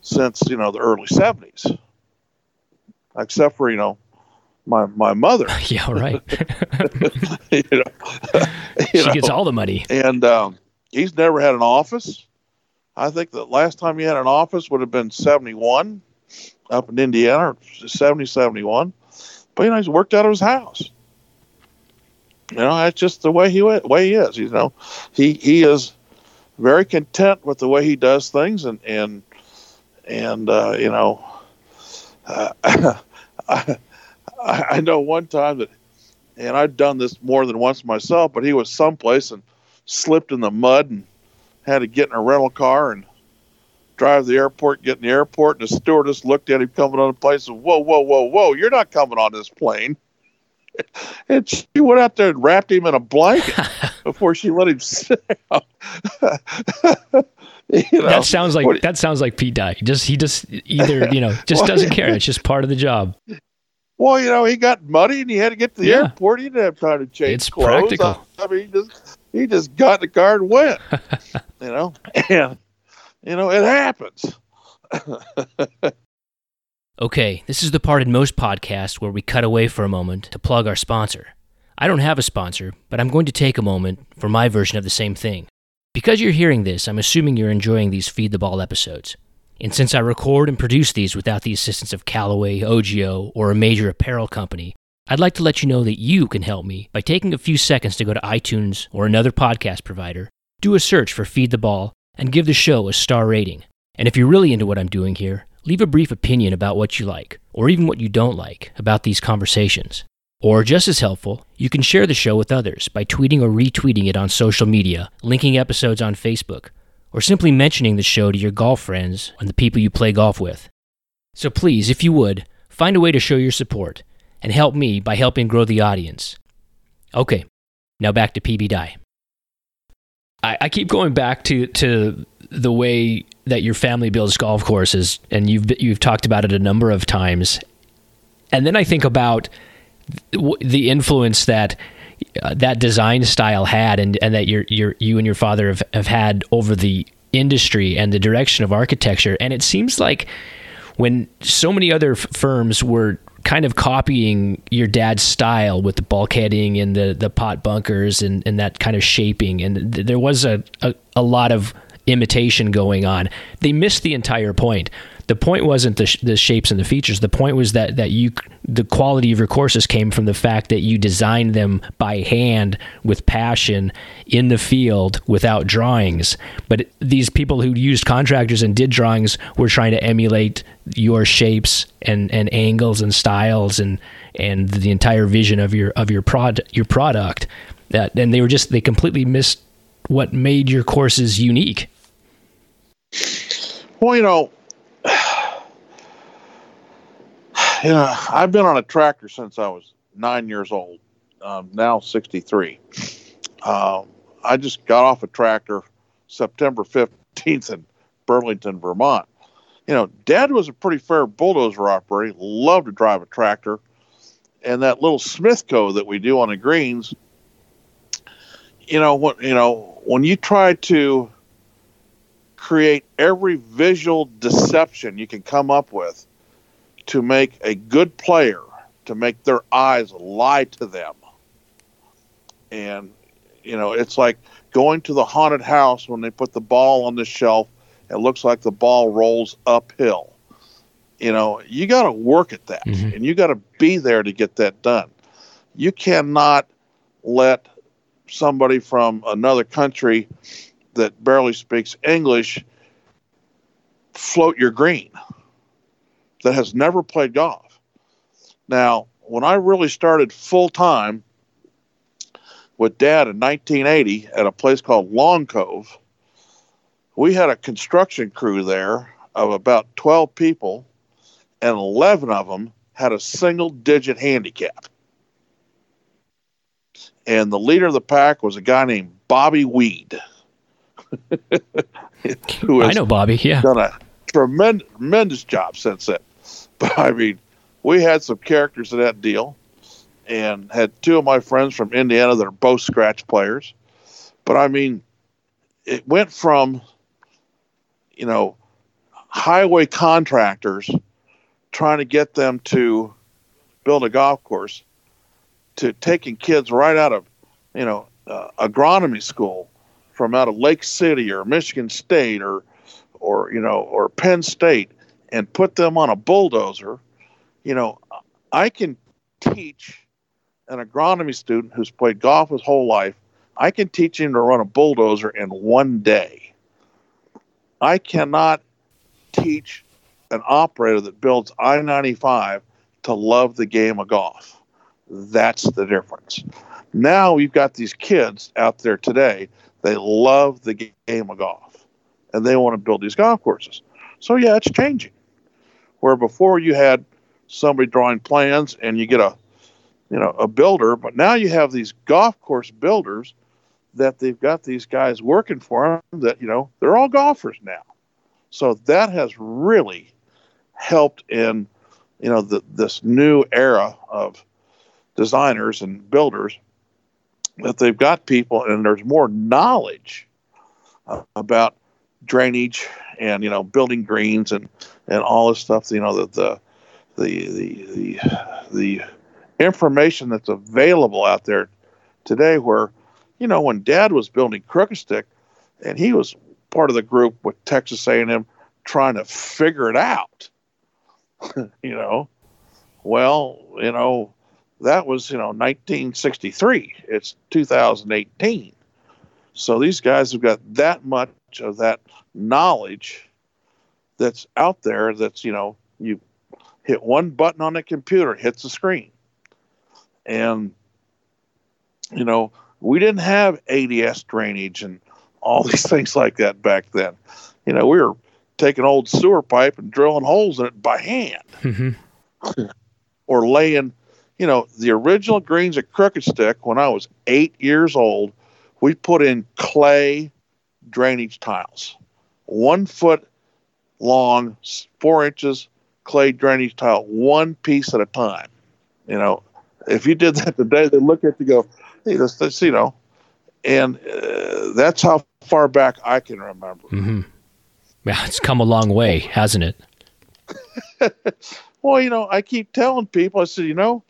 since you know the early seventies, except for you know my my mother. yeah, right. you know, you she know, gets all the money. and um, he's never had an office. I think the last time he had an office would have been seventy one, up in Indiana, or 70, 71. But you know, he's worked out of his house. You know, that's just the way he wa- way he is. You know, he he is very content with the way he does things, and and and uh, you know, uh, I, I know one time that, and I've done this more than once myself, but he was someplace and slipped in the mud and had to get in a rental car and drive to the airport, get in the airport, and the stewardess looked at him coming on the plane and said, Whoa, whoa, whoa, whoa, you're not coming on this plane. And she went out there and wrapped him in a blanket before she let him sit down. you know, that sounds like what- that sounds like Pete Dye. He just he just either you know just Well, doesn't care. It's just part of the job. well, you know, he got muddy and he had to get to the Yeah. airport. He didn't have time to change It's clothes. practical. I, I mean, he just he just got in the car and went. You know, and you know it happens. Okay, this is the part in most podcasts where we cut away for a moment to plug our sponsor. I don't have a sponsor, but I'm going to take a moment for my version of the same thing. Because you're hearing this, I'm assuming you're enjoying these Feed the Ball episodes. And since I record and produce these without the assistance of Callaway, OGIO, or a major apparel company, I'd like to let you know that you can help me by taking a few seconds to go to iTunes or another podcast provider, do a search for Feed the Ball, and give the show a star rating. And if you're really into what I'm doing here, leave a brief opinion about what you like, or even what you don't like, about these conversations. Or just as helpful, you can share the show with others by tweeting or retweeting it on social media, linking episodes on Facebook, or simply mentioning the show to your golf friends and the people you play golf with. So please, if you would, find a way to show your support and help me by helping grow the audience. Okay, now back to PB Dye. I, I keep going back to, to the way that your family builds golf courses, and you've you've talked about it a number of times. And then I think about the influence that uh, that design style had, and, and that your your you and your father have, have had over the industry and the direction of architecture. And it seems like when so many other f- firms were kind of copying your dad's style with the bulkheading and the, the pot bunkers and, and that kind of shaping. And th- there was a, a, a lot of imitation going on. They missed the entire point. The point wasn't the, sh- the shapes and the features. The point was that, that you the quality of your courses came from the fact that you designed them by hand with passion in the field without drawings. But these people who used contractors and did drawings were trying to emulate your shapes and, and angles and styles and and the entire vision of your of your prod your product. That and they were just they completely missed what made your courses unique. Well, you know, you know, I've been on a tractor since I was nine years old. Um, now sixty three. Um, I just got off a tractor September 15th in Burlington, Vermont. You know, Dad was a pretty fair bulldozer operator. Loved to drive a tractor. And that little Smithco that we do on the greens, you know, what you know, when you try to create every visual deception you can come up with to make a good player, to make their eyes lie to them. And, you know, it's like going to the haunted house when they put the ball on the shelf. It looks like the ball rolls uphill. You know, you got to work at that Mhm. and you got to be there to get that done. You cannot let somebody from another country that barely speaks English float your green that has never played golf. Now, when I really started full time with dad in 1980 at a place called Long Cove, we had a construction crew there of about 12 people, and 11 of them had a single digit handicap. And the leader of the pack was a guy named Bobby Weed. who I know Bobby. Yeah. done a tremendous, tremendous job since then. But I mean, we had some characters in that deal, and had two of my friends from Indiana that are both scratch players. But I mean, it went from, you know, highway contractors trying to get them to build a golf course to taking kids right out of, you know, uh, agronomy school from out of Lake City or Michigan State or or you know or Penn State and put them on a bulldozer, you know, I can teach an agronomy student who's played golf his whole life. I can teach him to run a bulldozer in one day. I cannot teach an operator that builds I 95 to love the game of golf. That's the difference. Now we've got these kids out there today. They love the game of golf and they want to build these golf courses. So, yeah, it's changing. Where before you had somebody drawing plans and you get a you know a builder but now you have these golf course builders that they've got these guys working for them that you know they're all golfers now. So that has really helped in you know the, this new era of designers and builders that they've got people and there's more knowledge uh, about drainage and you know building greens and and all this stuff you know the the the the the, the information that's available out there today where you know when dad was building crooked stick and he was part of the group with texas a&m trying to figure it out you know well you know that was you know 1963 it's 2018 so these guys have got that much of that knowledge that's out there that's you know you hit one button on a computer hits the screen. And you know we didn't have ads drainage and all these things like that back then. You know we were taking old sewer pipe and drilling holes in it by hand. Hmm or laying you know the original greens at crooked stick when i was eight years old we put in clay drainage tiles. One foot long four inches clay drainage tile one piece at a time you know if you did that today they look at you go hey this, this you know and uh, that's how far back i can remember Mm-hmm. Yeah, it's come a long way, hasn't it? Well, you know, I keep telling people, I said, you know,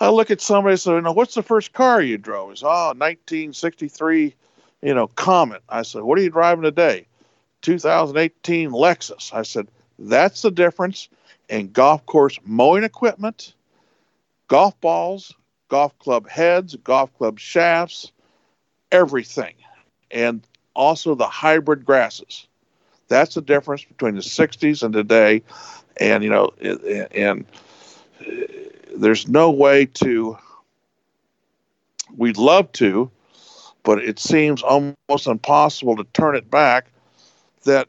I look at somebody and say, you know, what's the first car you drove? It's, oh, 1963, you know, Comet. I said, what are you driving today? 2018 Lexus. I said, that's the difference in golf course mowing equipment, golf balls, golf club heads, golf club shafts, everything. And also the hybrid grasses. That's the difference between the 60s and today and you know and uh, there's no way to we'd love to but it seems almost impossible to turn it back that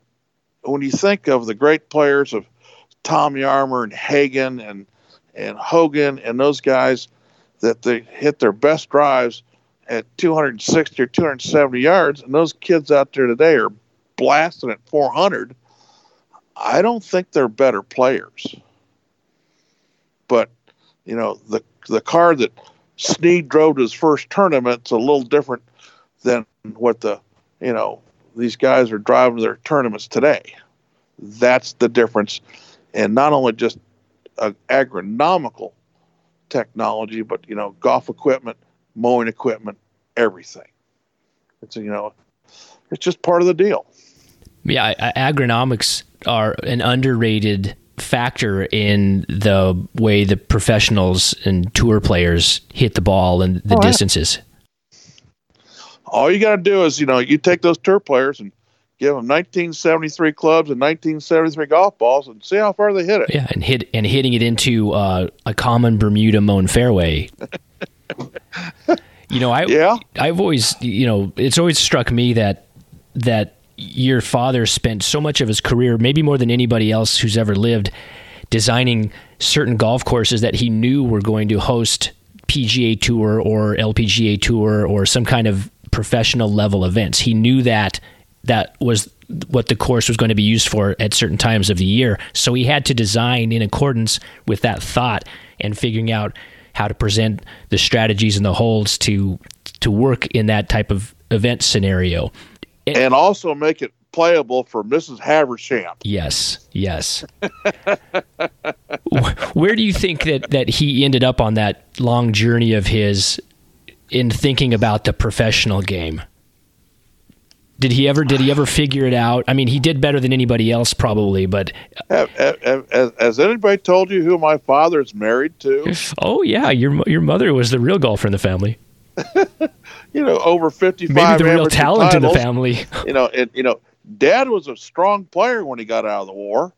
when you think of the great players of Tommy Armour and Hagen and and Hogan and those guys that they hit their best drives at 260 or 270 yards, and those kids out there today are blasting at 400. I don't think they're better players. But, you know, the the car that Snead drove to his first tournament's a little different than what the, you know, these guys are driving their tournaments today. That's the difference. And not only just uh, agronomical technology, but, you know, golf equipment, mowing equipment, everything. It's, you know, it's just part of the deal. Yeah, agronomics are an underrated factor in the way the professionals and tour players hit the ball and the oh, distances. All you got to do is, you know, you take those tour players and give them 1973 clubs and 1973 golf balls and see how far they hit it. Yeah, and hit and hitting it into uh, a common Bermuda mown fairway. you know, I yeah. I've always, you know, it's always struck me that that your father spent so much of his career, maybe more than anybody else who's ever lived, designing certain golf courses that he knew were going to host PGA Tour or LPGA Tour or some kind of professional level events. He knew that that was what the course was going to be used for at certain times of the year. So he had to design in accordance with that thought and figuring out how to present the strategies and the holds to to work in that type of event scenario and also make it playable for Mrs. Haversham. Yes, yes. Where do you think that that he ended up on that long journey of his in thinking about the professional game? Did he ever did he ever figure it out? I mean, he did better than anybody else probably, but uh, uh, uh, have, have, has, has anybody told you who my father is married to? Oh yeah, your your mother was the real golfer in the family. you know, over 55 Maybe the real talent titles. in the family. you know, and, you know, dad was a strong player when he got out of the war,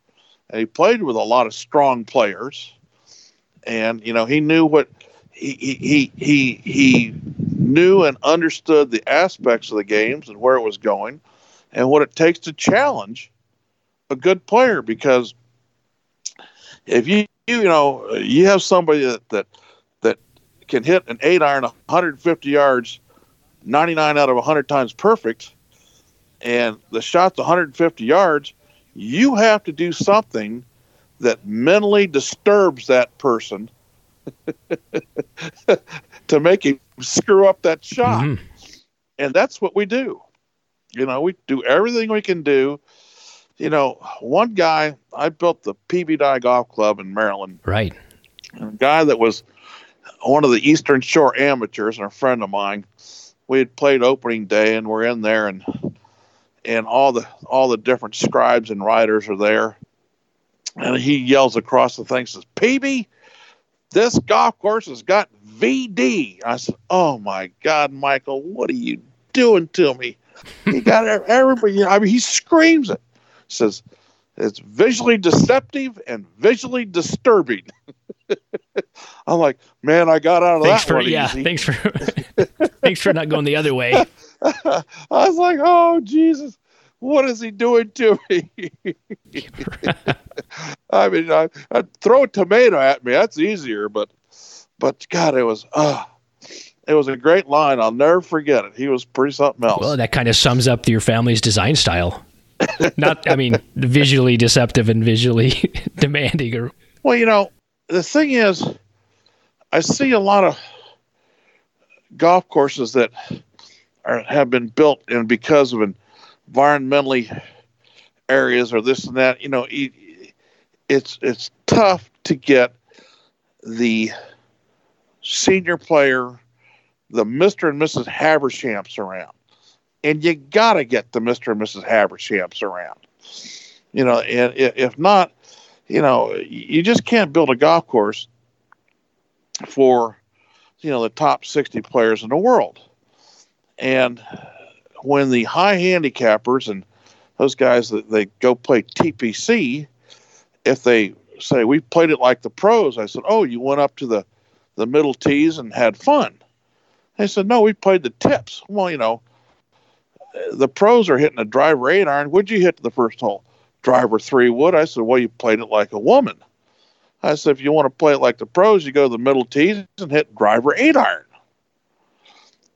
and he played with a lot of strong players. And, you know, he knew what he, he, he, he knew and understood the aspects of the games and where it was going and what it takes to challenge a good player because if you you know you have somebody that that that can hit an eight iron 150 yards 99 out of 100 times perfect and the shot's 150 yards, you have to do something that mentally disturbs that person to make him screw up that shot. Mm-hmm. And that's what we do. You know, we do everything we can do. You know, one guy, I built the PB Dye Golf Club in Maryland. Right. a guy that was one of the Eastern Shore amateurs and a friend of mine we had played opening day and we're in there and and all the all the different scribes and writers are there and he yells across the thing says pb this golf course has got vd i said oh my god michael what are you doing to me? He got everybody i mean he screams it. Says it's visually deceptive and visually disturbing. I'm like, man, I got out of thanks that for, one yeah, easy. Thanks for thanks for not going the other way. I was like, oh Jesus, what is he doing to me? I mean, I, I'd throw a tomato at me. That's easier, but but God, it was uh it was a great line. I'll never forget it. He was pretty something else. Well, that kind of sums up your family's design style. Not, I mean, visually deceptive and visually demanding. Or well, you know, the thing is, I see a lot of golf courses that are, have been built and because of environmentally areas or this and that. You know, it's it's tough to get the senior player, the Mister and Mrs. Havershamps around, and you got to get the Mister and Mrs. Havershamps around. You know, and if not, you know, you just can't build a golf course for, you know, the top 60 players in the world. And when the high handicappers and those guys that they go play TPC, if they say we played it like the pros, I said, "Oh, you went up to the the middle tees and had fun." They said, "No, we played the tips." Well, you know, the pros are hitting a driver eight iron. Would you hit the first hole? driver three wood. I said, well, you played it like a woman. I said, if you want to play it like the pros, you go to the middle tees and hit driver eight iron.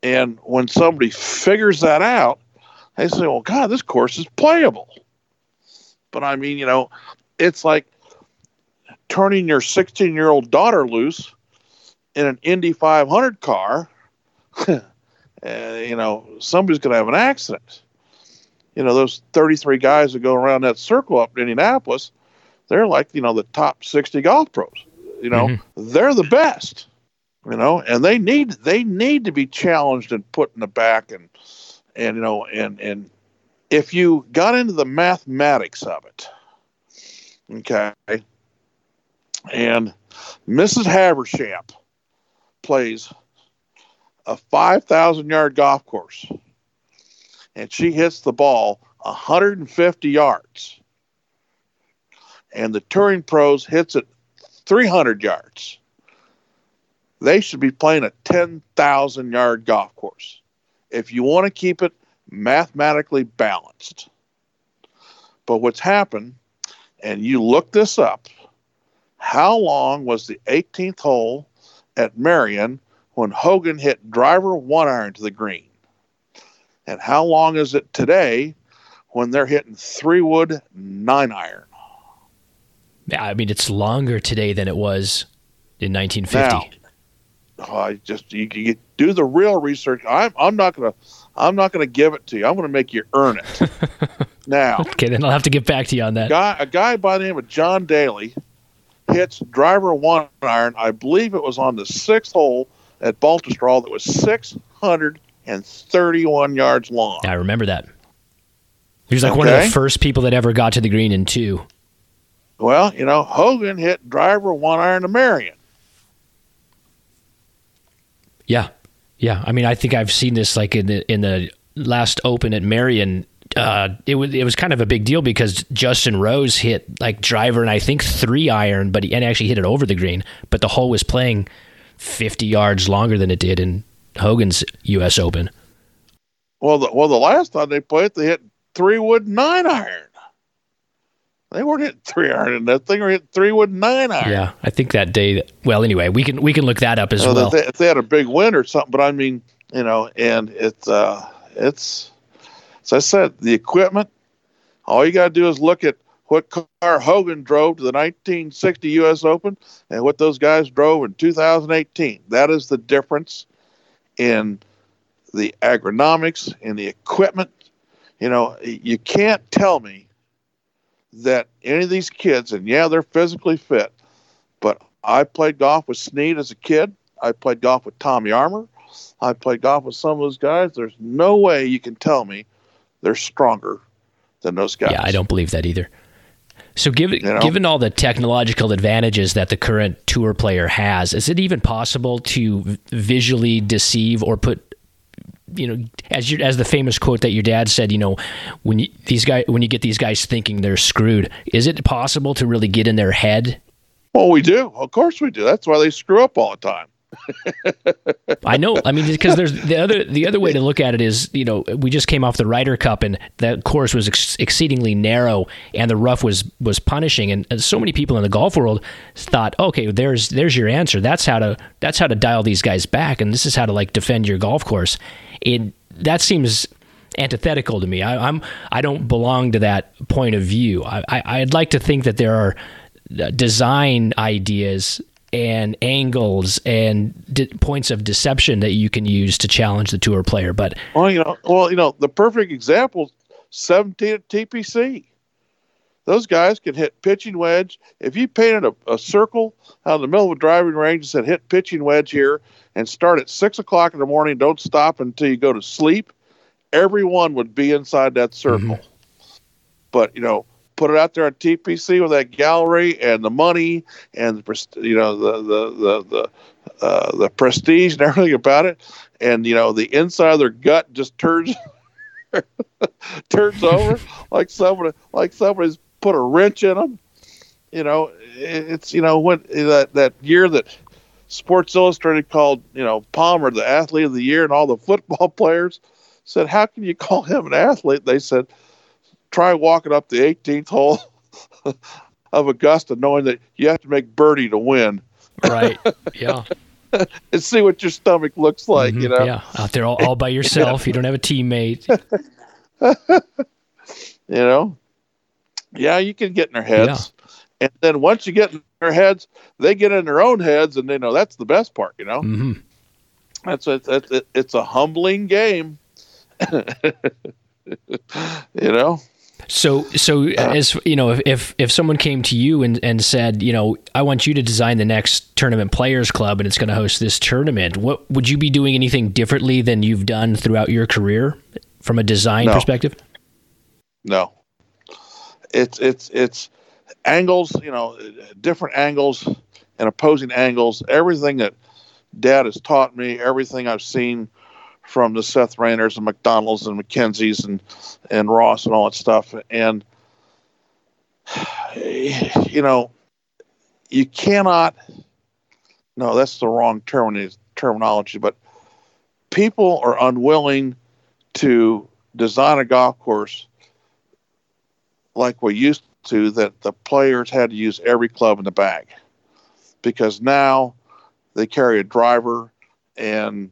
And when somebody figures that out, they say, well, God, this course is playable. But I mean, you know, it's like turning your 16 year old daughter loose in an Indy 500 car. uh, you know, somebody's going to have an accident. You know, those 33 guys that go around that circle up in Indianapolis, they're like, you know, the top 60 golf pros. You know, mm-hmm. they're the best. You know, and they need they need to be challenged and put in the back and and you know and and if you got into the mathematics of it, okay, and Mrs. Haversham plays a 5,000 yard golf course and she hits the ball 150 yards and the touring pros hits it 300 yards they should be playing a 10,000 yard golf course if you want to keep it mathematically balanced. But what's happened, and you look this up, how long was the 18th hole at Merion when Hogan hit driver one iron to the green? And how long is it today when they're hitting three wood nine iron? I mean, it's longer today than it was in 1950. Now, Oh, I just you, you do the real research. I'm I'm not gonna I'm not going to give it to you. I'm going to make you earn it. now, okay, then I'll have to get back to you on that. Guy, a guy by the name of John Daly hits driver one iron. I believe it was on the sixth hole at Baltusrol that was 631 yards long. I remember that. He was like okay. one of the first people that ever got to the green in two. Well, you know, Hogan hit driver one iron to Merion. Yeah, yeah, I mean, I think I've seen this like in the in the last Open at Merion. Uh, it was it was kind of a big deal because Justin Rose hit like driver and I think three iron, but he and actually hit it over the green. But the hole was playing fifty yards longer than it did in Hogan's U.S. Open. Well, the, well, the last time they played, they hit three wood nine iron. They weren't hitting three iron in that thing; they were hitting three wood nine iron. Yeah, I think that day. Well, anyway, we can we can look that up as well. If they, had a big win or something, but I mean, you know, and it's uh, it's as I said, the equipment. All you got to do is look at what car Hogan drove to the 1960 U.S. Open and what those guys drove in 2018. That is the difference in the agronomics and the equipment. You know, you can't tell me that any of these kids, and yeah, they're physically fit, but I played golf with Snead as a kid. I played golf with Tommy Armour. I played golf with some of those guys. There's no way you can tell me they're stronger than those guys. Yeah, I don't believe that either. So, given you know? given all the technological advantages that the current tour player has, is it even possible to visually deceive or put you know, as you, as the famous quote that your dad said, you know, when you, these guys when you get these guys thinking they're screwed, is it possible to really get in their head? Well, we do. Of course, we do. That's why they screw up all the time. I know. I mean, because there's the other the other way to look at it is, you know, we just came off the Ryder Cup, and that course was ex- exceedingly narrow, and the rough was was punishing, and, and, so many people in the golf world thought, okay, there's there's your answer. That's how to that's how to dial these guys back, and this is how to like defend your golf course. It that seems antithetical to me. I, I'm I don't belong to that point of view. I, I I'd like to think that there are uh, design ideas and angles and de- points of deception that you can use to challenge the tour player. But well, you know, well, you know, the perfect example, seventeen at TPC. Those guys can hit pitching wedge. If you painted a, a circle out in the middle of a driving range and said hit pitching wedge here and start at six o'clock in the morning, don't stop until you go to sleep, everyone would be inside that circle. Mm-hmm. But you know, put it out there on TPC with that gallery and the money and the you know the the the the, uh, the prestige and everything about it, and you know the inside of their gut just turns turns over like somebody like somebody's put a wrench in them. You know, it's you know when that that year that Sports Illustrated called you know Palmer the athlete of the year, and all the football players said, "How can you call him an athlete?" They said try walking up the 18th hole of Augusta knowing that you have to make birdie to win. right. Yeah. and see what your stomach looks like. Mhm, You know, Yeah, out there all, all by yourself. You don't have a teammate. you know. Yeah, you can get in their heads, and then once you get in their heads, they get in their own heads, and they know that's the best part. You know, hmm that's it's a humbling game. you know. So, so as you know, if, if if someone came to you and, and said, you know, I want you to design the next tournament players club and it's going to host this tournament, what would you be doing anything differently than you've done throughout your career from a design No. perspective? No. It's it's it's angles, you know, different angles and opposing angles. Everything that Dad has taught me, everything I've seen from the Seth Rayners and Macdonald's and MacKenzie's and and Ross and all that stuff. And you know, you cannot. No, that's the wrong term, terminology. But people are unwilling to design a golf course like we used to that the players had to use every club in the bag because now they carry a driver and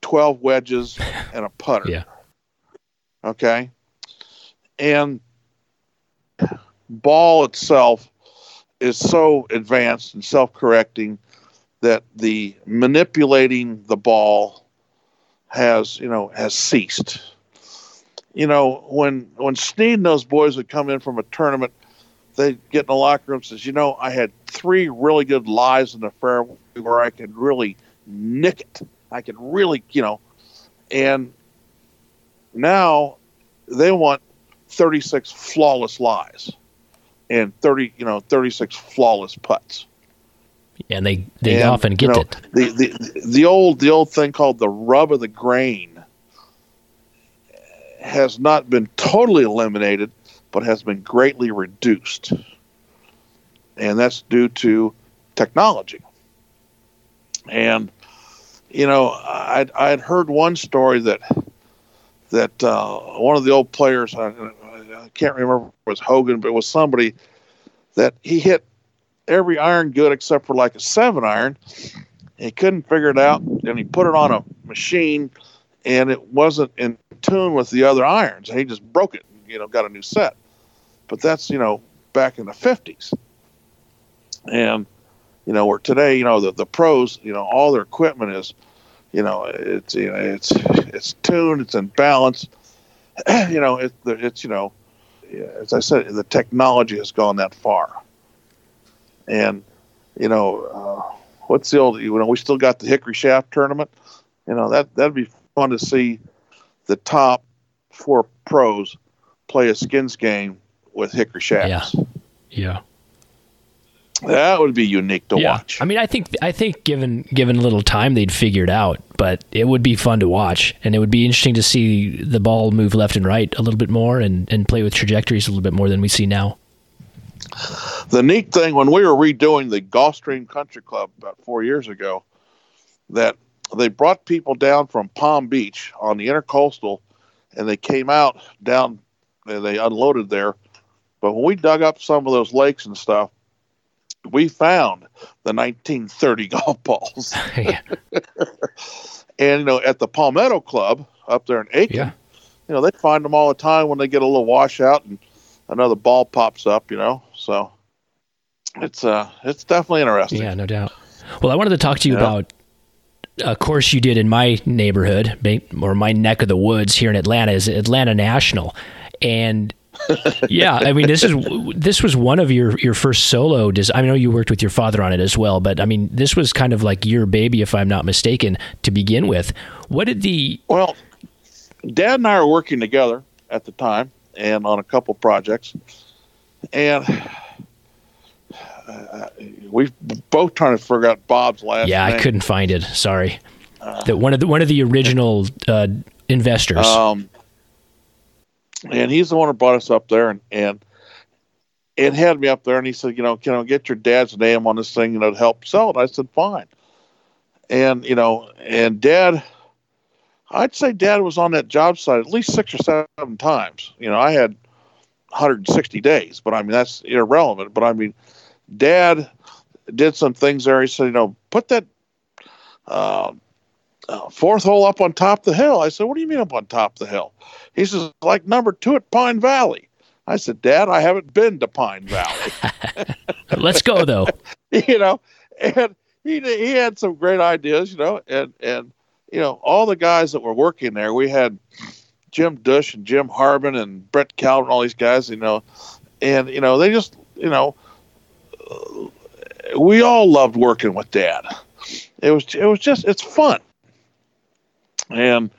12 wedges and a putter. Yeah. Okay. And ball itself is so advanced and self correcting that the manipulating the ball has, you know, has ceased you know, when when Snead and those boys would come in from a tournament, they'd get in the locker room and says, you know, I had three really good lies in the fairway where I could really nick it. I could really, you know, and now they want 36 flawless lies and 30, you know, 36 flawless putts. And they they And, often you get know, it. The, the the old the old thing called the rub of the grain has not been totally eliminated, but has been greatly reduced, and that's due to technology. And you know, I I had heard one story that that uh, one of the old players I, I can't remember was Hogan, but was somebody that he hit every iron good except for like a seven iron. He couldn't figure it out, and he put it on a machine, and it wasn't in tune with the other irons. He just broke it, you know, got a new set. But that's you know back in the fifties, and you know where today, you know, the the pros, you know, all their equipment is, you know, it's you know it's it's tuned, it's in balance. you know, it, it's you know, as I said, the technology has gone that far, and you know, uh, what's the old? You know, we still got the Hickory Shaft tournament. You know that that'd be fun to see the top four pros play a skins game with Hickory Shafts. Yeah. That would be unique to yeah. watch. I mean, I think I think given given a little time, they'd figure it out. But it would be fun to watch, and it would be interesting to see the ball move left and right a little bit more, and and play with trajectories a little bit more than we see now. the neat thing when we were redoing the Gulfstream Country Club about four years ago, that they brought people down from Palm Beach on the intercoastal, and they came out down and they unloaded there. But when we dug up some of those lakes and stuff, we found the 1930 golf balls. yeah. And you know, at the Palmetto Club up there in Aiken, Yeah. you know, they find them all the time when they get a little washout and another ball pops up. You know, so it's uh, it's definitely interesting. Yeah, no doubt. Well, I wanted to talk to you Yeah. about a course you did in my neighborhood or my neck of the woods here in Atlanta is Atlanta National, and yeah, I mean this is this was one of your your first solo. Des- I know you worked with your father on it as well, but I mean this was kind of like your baby, if I'm not mistaken, to begin with. What did the Well, Dad and I were working together at the time and on a couple projects, and uh, we both trying to figure out Bob's last name. yeah, name. I couldn't find it. Sorry, that one of the one of the original uh, investors. Um, and he's the one who brought us up there, and and and had me up there, and he said, you know, can I get your dad's name on this thing, you know, to help sell it? I said, fine. And you know, and Dad, I'd say Dad was on that job site at least six or seven times. You know, I had 160 days, but I mean that's irrelevant. But I mean, Dad did some things there. He said, you know, put that uh, uh, fourth hole up on top of the hill. I said, What do you mean up on top of the hill? He says, Like number two at Pine Valley. I said, Dad, I haven't been to Pine Valley. Let's go, though. you know, and he, he had some great ideas, you know, and, and, you know, all the guys that were working there, we had Jim Dush and Jim Harbin and Brett Calvin, all these guys, you know, and, you know, they just, you know, we all loved working with Dad. It was, it was just, it's fun. And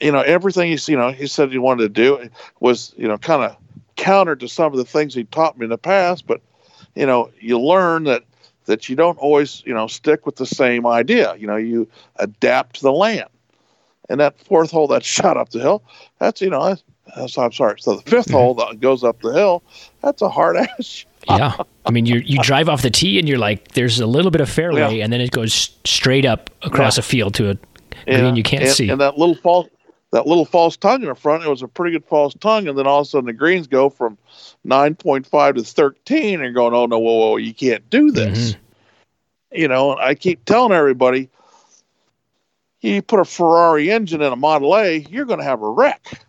you know everything he's you know he said he wanted to do was you know kind of counter to some of the things he taught me in the past but you know you learn that that you don't always you know stick with the same idea. You know you adapt to the land. And that fourth hole that shot up the hill that's you know that's, that's i'm sorry so the 5th mm-hmm. hole that goes up the hill that's a hard ass yeah i mean you you drive off the tee and you're like there's a little bit of fairway yeah. and then it goes straight up across yeah. a field to a green you can't and, see. And that little false that little false tongue in the front, it was a pretty good false tongue, and then all of a sudden the greens go from nine point five to thirteen, and going, oh no, whoa, whoa, you can't do this. Mm-hmm. You know, I keep telling everybody, you put a Ferrari engine in a Model A, you're going to have a wreck.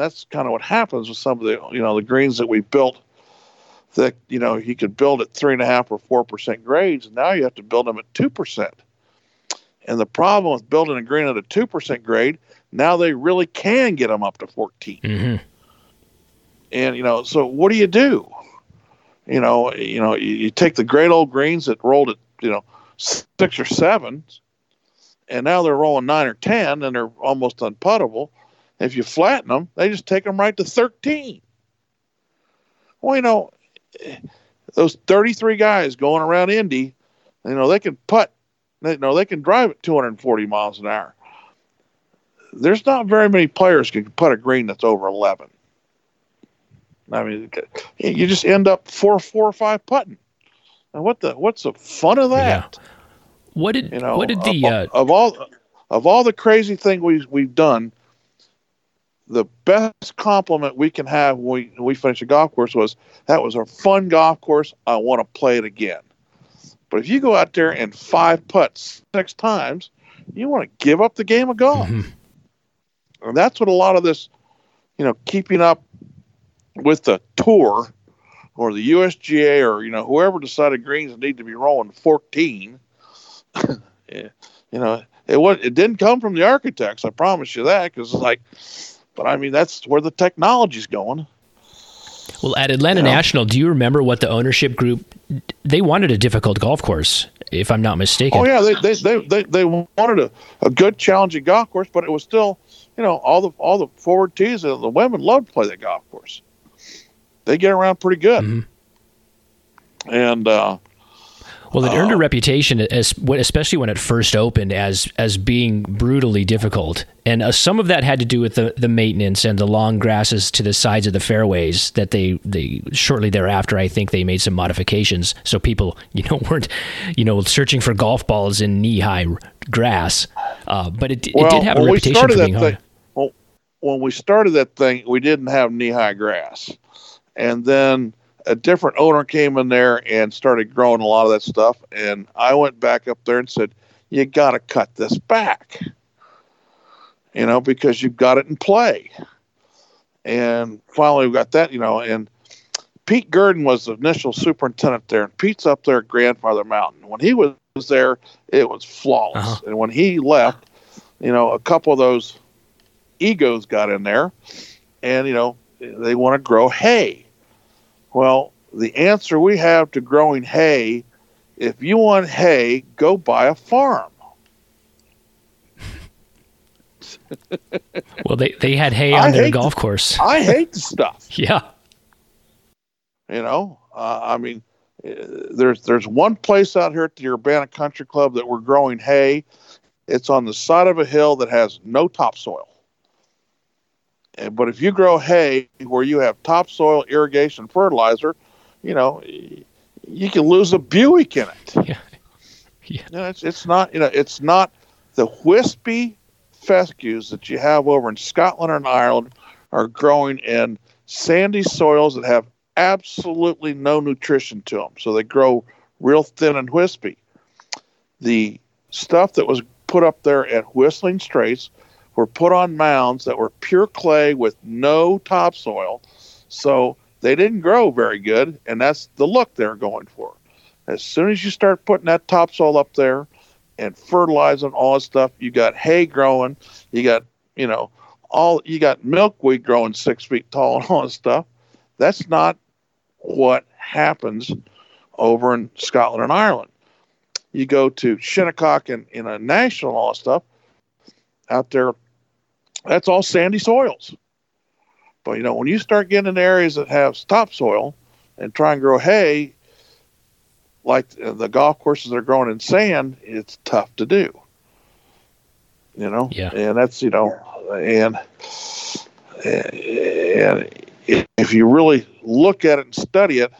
That's kind of what happens with some of the, you know, the greens that we built. That you know, you could build at three and a half or four percent grades, and now you have to build them at two percent and the problem with building a green at a 2% grade, now they really can get them up to 14. Mm-hmm. And, you know, so what do you do? You know, you know, you, you take the great old greens that rolled at, you know, six or seven, and now they're rolling nine or 10 and they're almost unputtable. If you flatten them, they just take them right to 13. Well, you know, those 33 guys going around Indy, you know, they can putt they, know, they can drive at 240 miles an hour. There's not very many players can put a green that's over 11. I mean, you just end up four, four or five putting. And what the what's the fun of that? Yeah. What did you know? What did the of, uh, of all of all the crazy thing we we've done? The best compliment we can have when we, when we finish a golf course was that was a fun golf course. I want to play it again. But if you go out there and five putts six times, you want to give up the game of golf. Mm-hmm. And that's what a lot of this, you know, keeping up with the tour or the USGA or, you know, whoever decided greens need to be rolling 14. you know, it was it didn't come from the architects. I promise you that because it's like, but I mean that's where the technology's going. Well, at Atlanta National, do you remember what the ownership group they wanted a difficult golf course, if I'm not mistaken? Oh yeah, they they they they, they wanted a, a good challenging golf course, but it was still, you know, all the all the forward tees and the women love to play that golf course. They get around pretty good, mm-hmm. and uh, well, it earned a uh, reputation, as, especially when it first opened, as as being brutally difficult, and uh, some of that had to do with the, the maintenance and the long grasses to the sides of the fairways. That they they shortly thereafter, I think they made some modifications so people you know weren't you know searching for golf balls in knee high grass. Uh, but it, well, it did have a reputation for being hard. Well, when we started that thing, we didn't have knee high grass, and then a different owner came in there and started growing a lot of that stuff. And I went back up there and said, You got to cut this back, you know, because you've got it in play. And finally, we got that, you know, and Pete Gurdon was the initial superintendent there. And Pete's up there at Grandfather Mountain. When he was there, it was flawless. Uh-huh. And when he left, you know, a couple of those egos got in there and, you know, they want to grow hay well, the answer we have to growing hay if you want hay, go buy a farm. well, they, they had hay on I their golf the, course. I hate the stuff. yeah. You know, uh, I mean, uh, there's there's one place out here at the Urbana Country Club that we're growing hay. It's on the side of a hill that has no topsoil. But if you grow hay where you have topsoil, irrigation, fertilizer, you know, you can lose a Buick in it. Yeah. Yeah. You know, it's, it's not, you know, it's not the wispy fescues that you have over in Scotland and Ireland are growing in sandy soils that have absolutely no nutrition to them. So they grow real thin and wispy. The stuff that was put up there at Whistling Straits were put on mounds that were pure clay with no topsoil. So they didn't grow very good, and that's the look they're going for. As soon as you start putting that topsoil up there and fertilizing all that stuff, you got hay growing, you got, you know, all you got milkweed growing six feet tall and all that stuff. That's not what happens over in Scotland and Ireland. You go to Shinnecock and in a national all stuff out there, that's all sandy soils. But you know, when you start getting in areas that have topsoil and try and grow hay, like the golf courses that are growing in sand, it's tough to do. You know, yeah, and that's you know, and and if you really look at it and study it,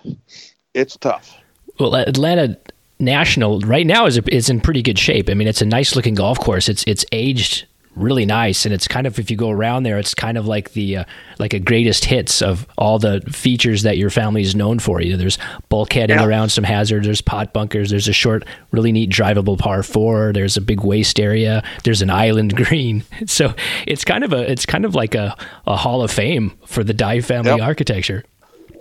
it's tough. Well, Atlanta National right now is is in pretty good shape. I mean, it's a nice looking golf course. It's it's aged really nice and it's kind of if you go around there it's kind of like the uh, like a greatest hits of all the features that your family is known for you know, there's bulkheading yeah. around some hazards there's pot bunkers there's a short really neat drivable par 4 there's a big waste area there's an island green so it's kind of a it's kind of like a, a hall of fame for the Dye family yep. architecture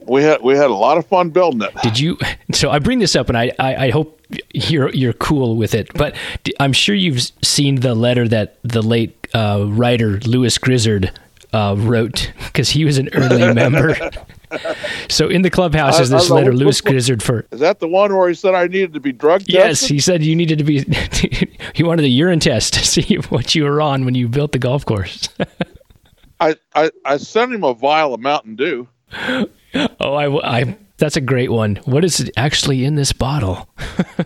we had we had a lot of fun building it. Did you? So I bring this up, and I, I, I hope you're you're cool with it. But I'm sure you've seen the letter that the late uh, writer Lewis Grizzard uh, wrote because he was an early member. so in the clubhouse is this letter, Lewis Grizzard for. Is that the one where he said I needed to be drug tested? Yes, he said you needed to be. he wanted a urine test to see what you were on when you built the golf course. I, I I sent him a vial of Mountain Dew. Oh, I, I that's a great one. What is actually in this bottle?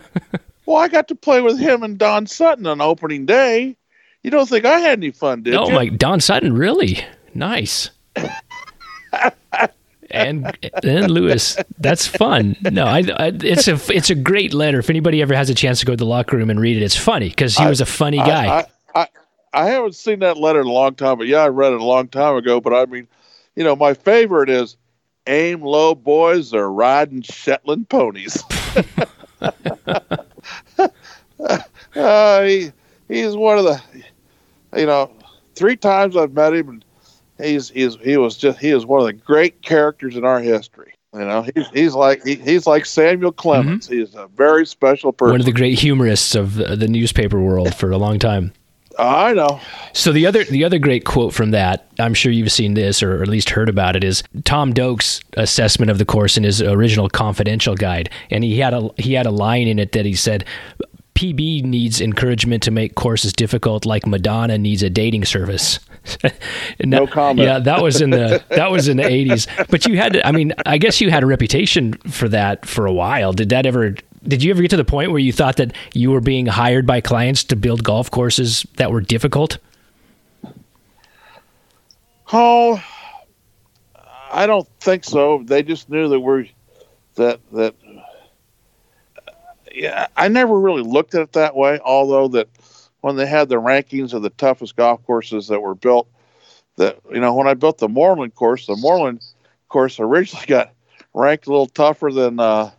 well, I got to play with him and Don Sutton on opening day. You don't think I had any fun, did no, you? Oh, my Don Sutton, really nice. and then Lewis, that's fun. No, I, I, it's a it's a great letter. If anybody ever has a chance to go to the locker room and read it, it's funny because he I, was a funny guy. I, I, I haven't seen that letter in a long time, but yeah, I read it a long time ago. But I mean, you know, my favorite is aim low boys are riding Shetland ponies. uh, he, he's one of the, you know, three times I've met him, and he's he's he was just he is one of the great characters in our history. You know, he's he's like he, he's like Samuel Clemens. Mm-hmm. He's a very special person. One of the great humorists of the newspaper world for a long time. I know. So the other the other great quote from that, I'm sure you've seen this or at least heard about it, is Tom Doak's assessment of the course in his original confidential guide, and he had a he had a line in it that he said. PB needs encouragement to make courses difficult, like Madonna needs a dating service. no comment. Yeah, that was in the that was in the eighties. But you had, to, I mean, I guess you had a reputation for that for a while. Did that ever did you ever get to the point where you thought that you were being hired by clients to build golf courses that were difficult? Oh, I don't think so. They just knew that we're that that. Yeah, I never really looked at it that way. Although that when they had the rankings of the toughest golf courses that were built, that you know when I built the Moreland course, the Moreland course originally got ranked a little tougher than uh,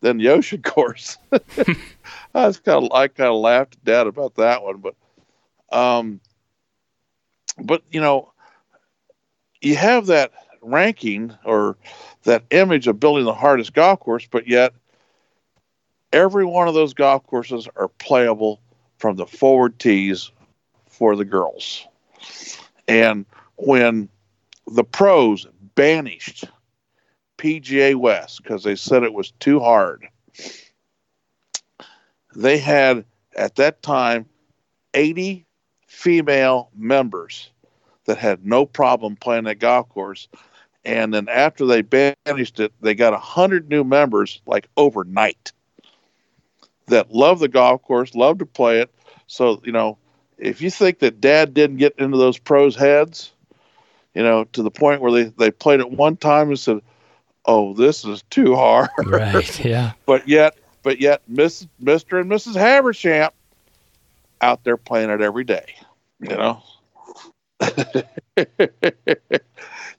than the ocean course. I was kind of I kind of laughed at dad about that one, but um, but you know, you have that ranking or that image of building the hardest golf course, but yet every one of those golf courses are playable from the forward tees for the girls. And when the pros banished PGA West because they said it was too hard. They had at that time 80 female members that had no problem playing that golf course. And then after they banished it, they got 100 new members like overnight that love the golf course, love to play it. So, you know, if you think that dad didn't get into those pros' heads, you know, to the point where they, they played it one time and said, oh, this is too hard. Right. Yeah. but yet, but yet, Miss, Mr. and Mrs. Habershamp out there playing it every day. You know.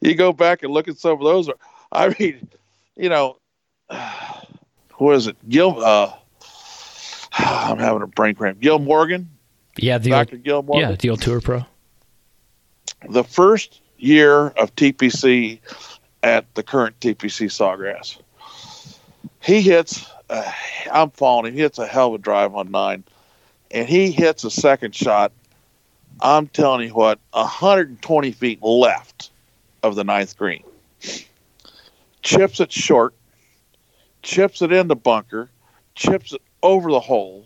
you go back and look at some of those. I mean, you know, who is it? Gil. Uh, I'm having a brain cramp. Gil Morgan, Yeah, the Dr. old, Gil Morgan. yeah the old tour pro. The first year of TPC at the current TPC Sawgrass, he hits. Uh, I'm following him. He hits a hell of a drive on nine, and he hits a second shot. I'm telling you what, 120 feet left of the ninth green. Chips it short, chips it in the bunker, chips it over the hole,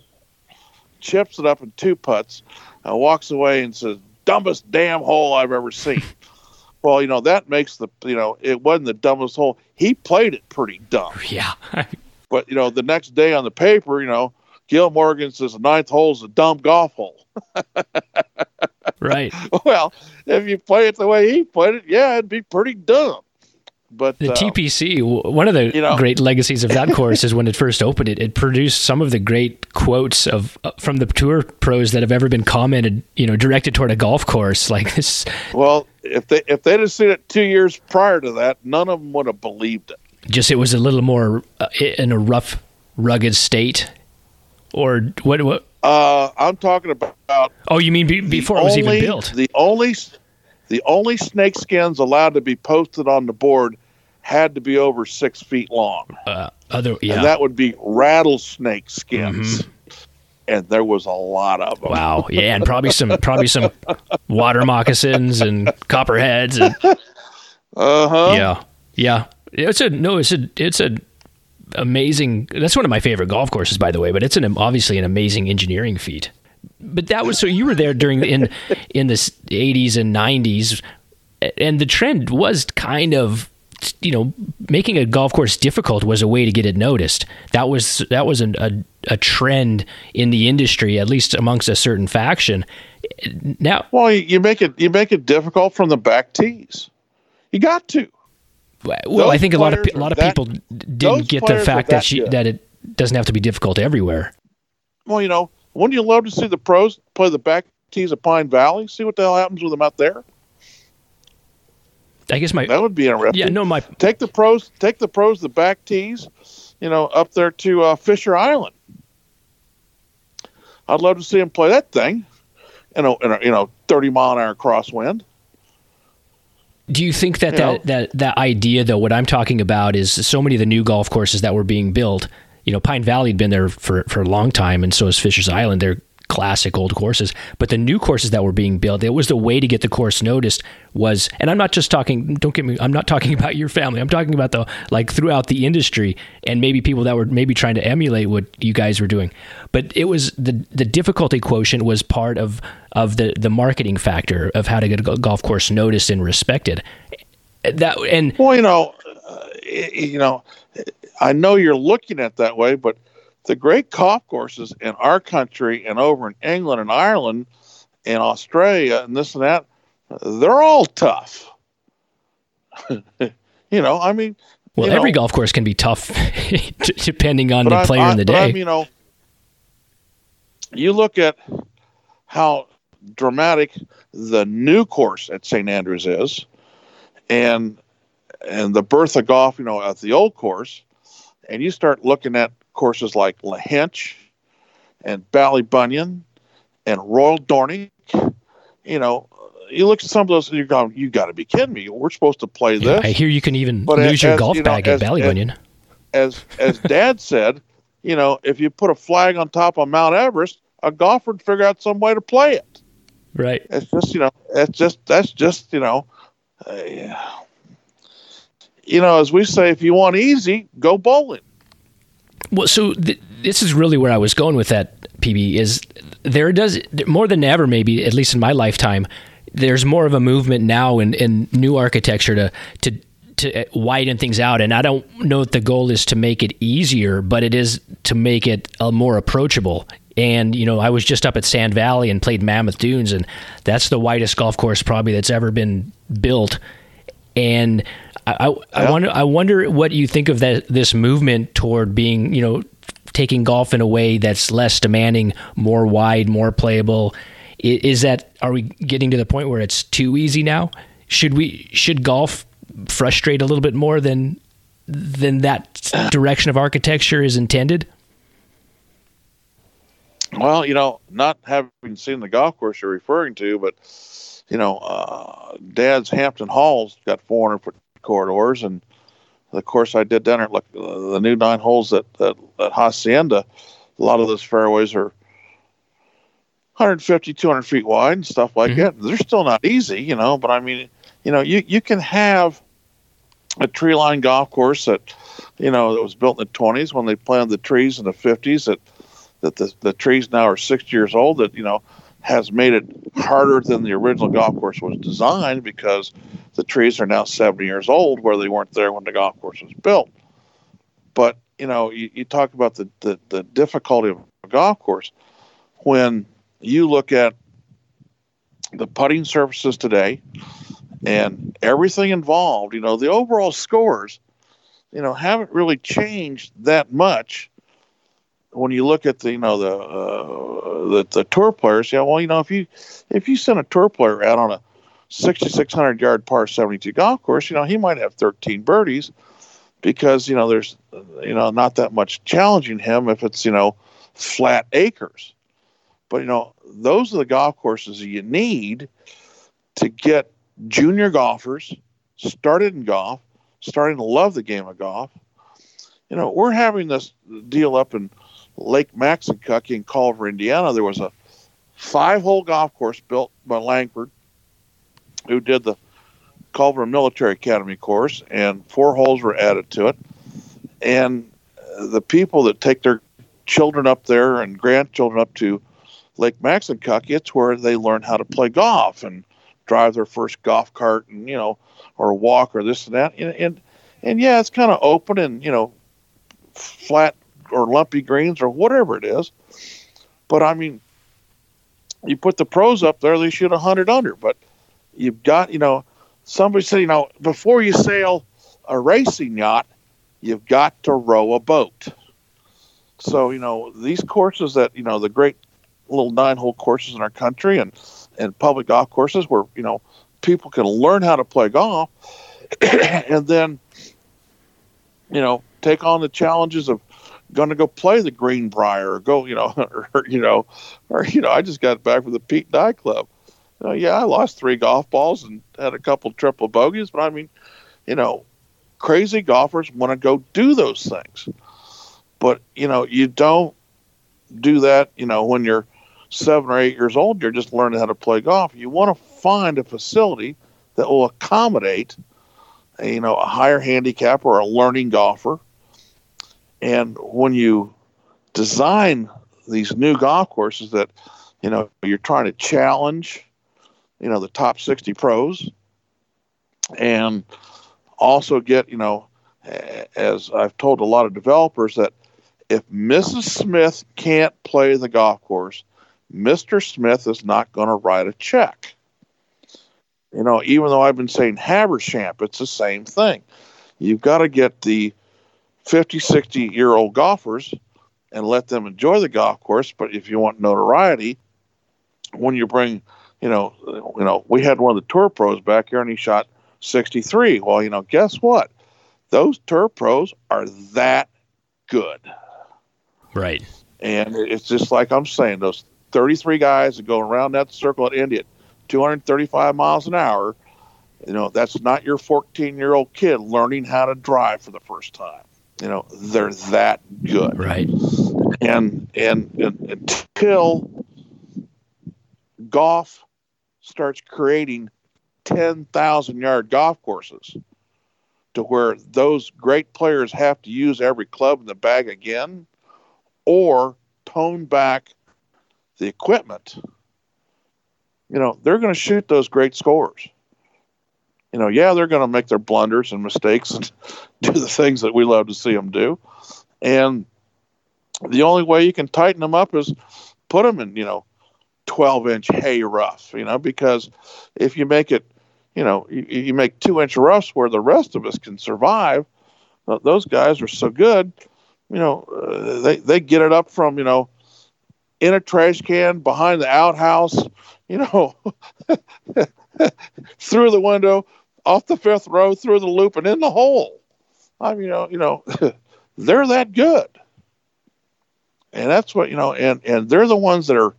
chips it up in two putts, and walks away and says, "Dumbest damn hole I've ever seen." Well, you know that makes the you know it wasn't the dumbest hole. He played it pretty dumb, Yeah, but you know the next day on the paper, you know, Gil Morgan says the ninth hole is a dumb golf hole. right. well, if you play it the way he played it, yeah, it'd be pretty dumb. But The uh, TPC, one of the you know- great legacies of that course is when it first opened, it, it produced some of the great quotes of uh, from the tour pros that have ever been commented, you know, directed toward a golf course. Like this, well, if they if they'd have seen it two years prior to that, none of them would have believed it. just it was a little more uh, in a rough, rugged state, or what? What? Uh, I'm talking about Oh, you mean be, before it was even built? The only the only snake skins allowed to be posted on the board had to be over six feet long, Uh, other, yeah. and that would be rattlesnake skins. And there was a lot of them. Wow. Yeah, and probably some probably some water moccasins and copperheads and Uh huh. yeah. Yeah. It's a no, it's a it's a amazing that's one of my favorite golf courses by the way, but it's an obviously an amazing engineering feat. But that was so you were there during the in in the 80s and 90s and the trend was kind of you know making a golf course difficult was a way to get it noticed that was that was an, a, a trend in the industry at least amongst a certain faction now Well, you, make it you make it difficult from the back tees. You got to. well Those i think a lot of a lot of that- people didn't get the fact that that she that it doesn't have to be difficult everywhere Well, you know, wouldn't you love to see the pros play the back tees of Pine Valley? See what the hell happens with them out there. I guess my That would be interesting. yeah no my take the pros take the pros the back tees you know up there to uh, fisher island i'd love to see him play that thing in a, in a you know 30 mile an hour crosswind Do you think that You that, know? that that idea though what I'm talking about is so many of the new golf courses that were being built, you know, Pine Valley had been there for for a long time and so is Fisher's Island. They're classic old courses, but the new courses that were being built, it was the way to get the course noticed was and I'm not just talking don't get me I'm not talking about your family. I'm talking about the like throughout the industry and maybe people that were maybe trying to emulate what you guys were doing. But it was the the difficulty quotient was part of of the the marketing factor of how to get a golf course noticed and respected that and well you know uh, you know i know you're looking at that way but the great golf courses in our country and over in england and ireland and australia and this and that they're all tough. You know i mean well every know, golf course can be tough depending on the I'm- player I- in the day I'm, you know, you look at how dramatic the new course at St Andrews is, and and the birth of golf, you know, at the old course, and you start looking at courses like La Lahinch and Ballybunion and Royal Dornoch, you know. You look at some of those, and you're going, "You got to be kidding me! We're supposed to play Yeah, this." I hear you can even But lose as- your as, golf you know, bag as- at Ballybunion. as as dad said, you know, if you put a flag on top of Mount Everest, a golfer would figure out some way to play it. right. It's just, you know, it's just that's just, you know, uh, you know, as we say, if you want easy, go bowling. Well, so th- this is really where I was going with that. PB is there does more than ever, maybe at least in my lifetime. There's more of a movement now in, in new architecture to to to widen things out, and I don't know if the goal is to make it easier, but it is to make it uh, more approachable. And you know, I was just up at Sand Valley and played Mammoth Dunes, and that's the widest golf course probably that's ever been built. And I, I, I Yeah. wonder, I wonder what you think of that this movement toward being, you know, taking golf in a way that's less demanding, more wide, more playable. Is that are we getting to the point where it's too easy now? Should we should golf frustrate a little bit more than than that direction of architecture is intended? Well, you know, not having seen the golf course you're referring to, but you know, uh, Dad's Hampton Hall's got 400 foot corridors, and the course I did down there, uh, the new nine holes at, at, at Hacienda, a lot of those fairways are 150, 200 feet wide and stuff like mm-hmm. that. They're still not easy, you know, but I mean, you know, you, you can have a tree line golf course that, you know, that was built in the 20s when they planted the trees in the 50s that, that the, the trees now are six years old that, you know, has made it harder than the original golf course was designed because the trees are now 70 years old where they weren't there when the golf course was built. But, you know, you, you talk about the, the, the difficulty of a golf course. When you look at the putting surfaces today and everything involved, you know, the overall scores, you know, haven't really changed that much when you look at the you know the uh, the, the tour players, yeah, well, you know, if you if you send a tour player out on a 6,600 yard par 72 golf course, you know, he might have 13 birdies because you know there's you know not that much challenging him if it's you know flat acres. But you know, those are the golf courses you need to get junior golfers started in golf, starting to love the game of golf. You know, we're having this deal up in Lake Maxinkuckee in Culver, Indiana. There was a five-hole golf course built by Langford, who did the Culver Military Academy course, and four holes were added to it. And the people that take their children up there and grandchildren up to Lake Maxinkuckee, it's where they learn how to play golf and drive their first golf cart and you know or walk or this and that and and, and yeah it's kind of open and you know flat or lumpy greens or whatever it is. But i mean you put the pros up there they shoot 100 under. But you've got you know somebody said you know before you sail a racing yacht you've got to row a boat. So you know these courses that you know the great little nine hole courses in our country and and public golf courses where you know people can learn how to play golf and then you know take on the challenges of going to go play the Greenbrier or go you know or, you know or you know I just got back from the Pete Dye Club. Yeah, I lost three golf balls and had a couple triple bogeys, but I mean, you know, crazy golfers want to go do those things. But you know, you don't do that. You know, when you're seven or eight years old, you're just learning how to play golf. You want to find a facility that will accommodate, a, you know, a higher handicap or a learning golfer. And when you design these new golf courses that, you know, you're trying to challenge, you know, the top 60 pros and also get, you know, as I've told a lot of developers that if Mrs. Smith can't play the golf course, Mr. Smith is not going to write a check. You know, even though I've been saying Habersham, it's the same thing. You've got to get the 50, 60 year old golfers and let them enjoy the golf course. But if you want notoriety, when you bring, you know, you know, we had one of the tour pros back here and he shot 63. Well, you know, guess what? Those tour pros are that good. Right. And it's just like I'm saying, those 33 guys that go around that circle at Indy at 235 miles an hour, you know, that's not your 14 year old kid learning how to drive for the first time. You know, they're that good. Right. And, and, and until golf starts creating 10,000 yard golf courses to where those great players have to use every club in the bag again or tone back the equipment, you know, they're going to shoot those great scores. You know, yeah, they're going to make their blunders and mistakes and do the things that we love to see them do. And the only way you can tighten them up is put them in, you know, 12 inch hay rough, you know, because if you make it, you know, you, you make two inch roughs where the rest of us can survive, those guys are so good, you know, uh, they, they get it up from, you know, in a trash can behind the outhouse, you know, through the window, off the fifth row, through the loop, and in the hole. I mean, you know, you know, they're that good. and that's what you know, and and they're the ones that are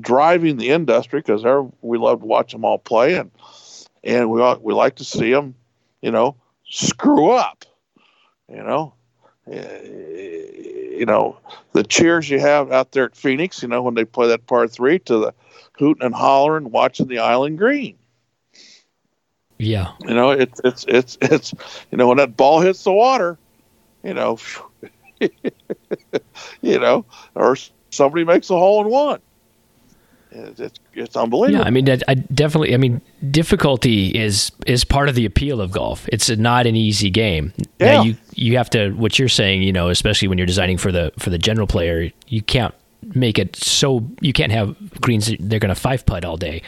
driving the industry because we love to watch them all play, and and we we like to see them, you know, screw up, you know. Eh, you know the cheers you have out there at Phoenix. You know when they play that par three to the hooting and hollering, watching the island green. Yeah, you know it's it's it's it's you know when that ball hits the water, you know, you know, or somebody makes a hole in one it's it's unbelievable. Yeah, I mean, I, I definitely. I mean, difficulty is is part of the appeal of golf. It's not an easy game. Yeah. Now you you have to. What you're saying, you know, especially when you're designing for the for the general player, you can't make it so you can't have greens. They're going to five putt all day.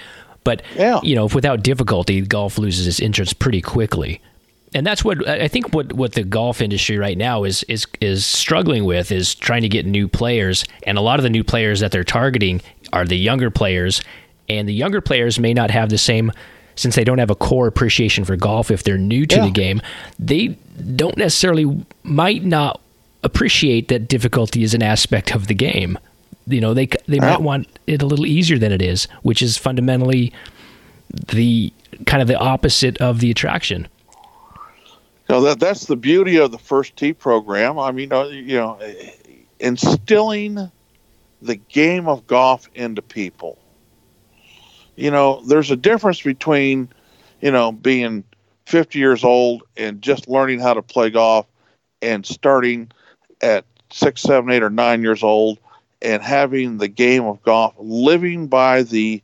But yeah. you know, without difficulty, golf loses its interest pretty quickly and that's what I think what what the golf industry right now is is is struggling with is trying to get new players and a lot of the new players that they're targeting are the younger players and the younger players may not have the same since they don't have a core appreciation for golf if they're new to yeah. the game they don't necessarily might not appreciate that difficulty is an aspect of the game you know they they might want it a little easier than it is which is fundamentally the kind of the opposite of the attraction know that that's the beauty of the first tee program. I mean, uh, you know, instilling the game of golf into people. You know, there's a difference between, you know, being 50 years old and just learning how to play golf and starting at six, seven, eight, or nine years old and having the game of golf, living by the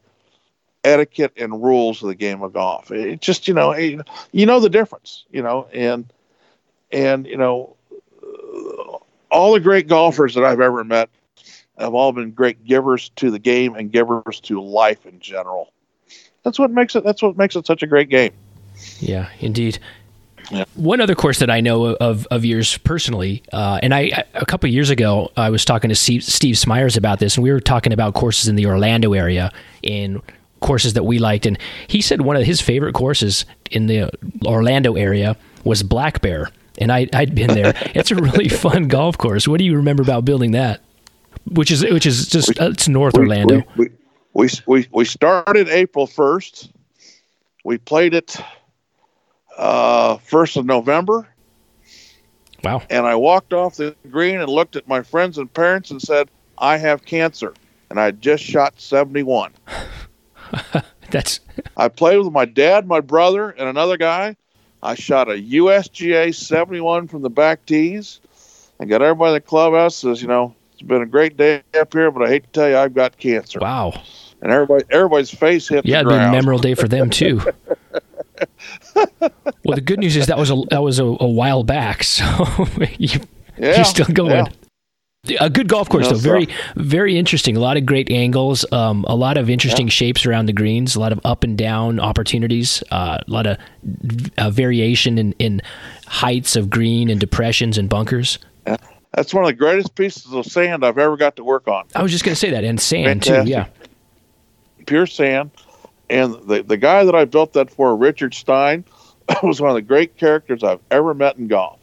etiquette and rules of the game of golf. It just you know you know the difference, you know, and and you know all the great golfers that I've ever met have all been great givers to the game and givers to life in general. That's what makes it. That's what makes it such a great game. Yeah, indeed. Yeah. One other course that I know of of yours personally, uh, and I a couple years ago I was talking to Steve, Steve Smyers about this, and we were talking about courses in the Orlando area, in courses that we liked, and he said one of his favorite courses in the Orlando area was Black Bear, and I, I'd been there. it's a really fun golf course. What do you remember about building that? Which is which is just we, it's North we, Orlando. We, we we we started April first. We played it uh, Uh, first of November. Wow! And I walked off the green and looked at my friends and parents and said, "I have cancer," and I just shot seventy one. That's. I played with my dad, my brother, and another guy. I shot a USGA 71 from the back tees. I got everybody in the clubhouse says, you know, it's been a great day up here, but I hate to tell you, I've got cancer. Wow. And everybody, everybody's face hit. Yeah, it'd be a memorable day for them too. well, the good news is that was a that was a, a while back, so you, yeah, you're still going. Yeah. A good golf course, though. Very, very interesting. A lot of great angles. Um, a lot of interesting yeah. shapes around the greens. A lot of up and down opportunities. Uh, a lot of uh, variation in, in heights of green and depressions and bunkers. Yeah. That's one of the greatest pieces of sand I've ever got to work on. I was just going to say that, and sand Fantastic. too. Yeah, pure sand. And the the guy that I built that for, Richard Stein, was one of the great characters I've ever met in golf.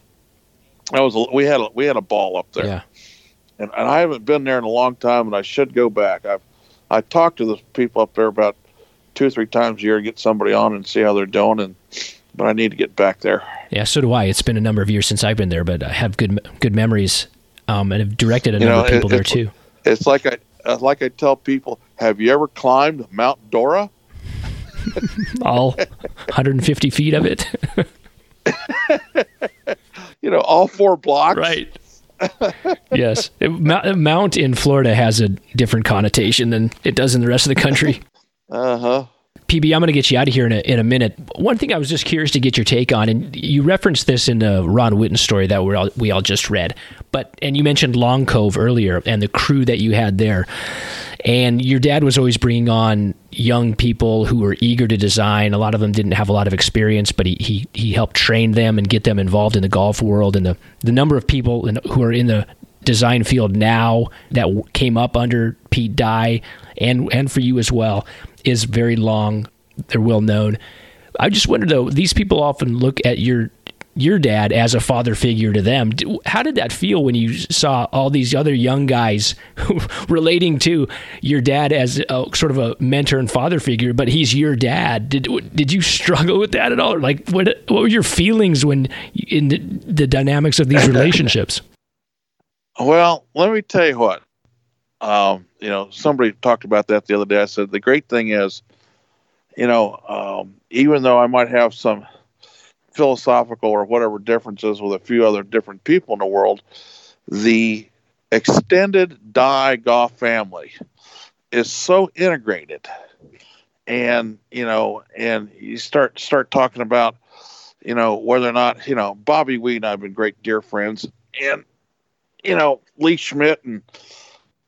That was a, we had a, we had a ball up there. Yeah and, and I haven't been there in a long time, and I should go back. I've I talk to the people up there about two or three times a year, to get somebody on and see how they're doing, and but I need to get back there. Yeah, so do I. It's been a number of years since I've been there, but I have good good memories, um, and have directed a you number know, of people it, there too. It's like I like I tell people, have you ever climbed Mount Dora? all 150 feet of it. you know, all four blocks. Right yes, it, Mount in Florida has a different connotation than it does in the rest of the country. Uh huh. PB, I'm going to get you out of here in a, in a minute. One thing I was just curious to get your take on, and you referenced this in the Ron Whitten story that we all, we all just read, but and you mentioned Long Cove earlier and the crew that you had there, and your dad was always bringing on young people who were eager to design. A lot of them didn't have a lot of experience, but he he, he helped train them and get them involved in the golf world. And the the number of people in, who are in the design field now that came up under Pete Dye and and for you as well is very long. They're well known. I just wonder though, these people often look at your your dad as a father figure to them. How did that feel when you saw all these other young guys relating to your dad as a, sort of a mentor and father figure, but he's your dad? Did did you struggle with that at all? Like, what what were your feelings when in the, the dynamics of these relationships? well, let me tell you what. Um, you know, somebody talked about that the other day. I said the great thing is, you know, um, even though I might have some philosophical or whatever differences with a few other different people in the world, the extended Dye Goff family is so integrated. And, you know, and you start start talking about, you know, whether or not, you know, Bobby Weed and I have been great dear friends. And, you know, Lee Schmidt and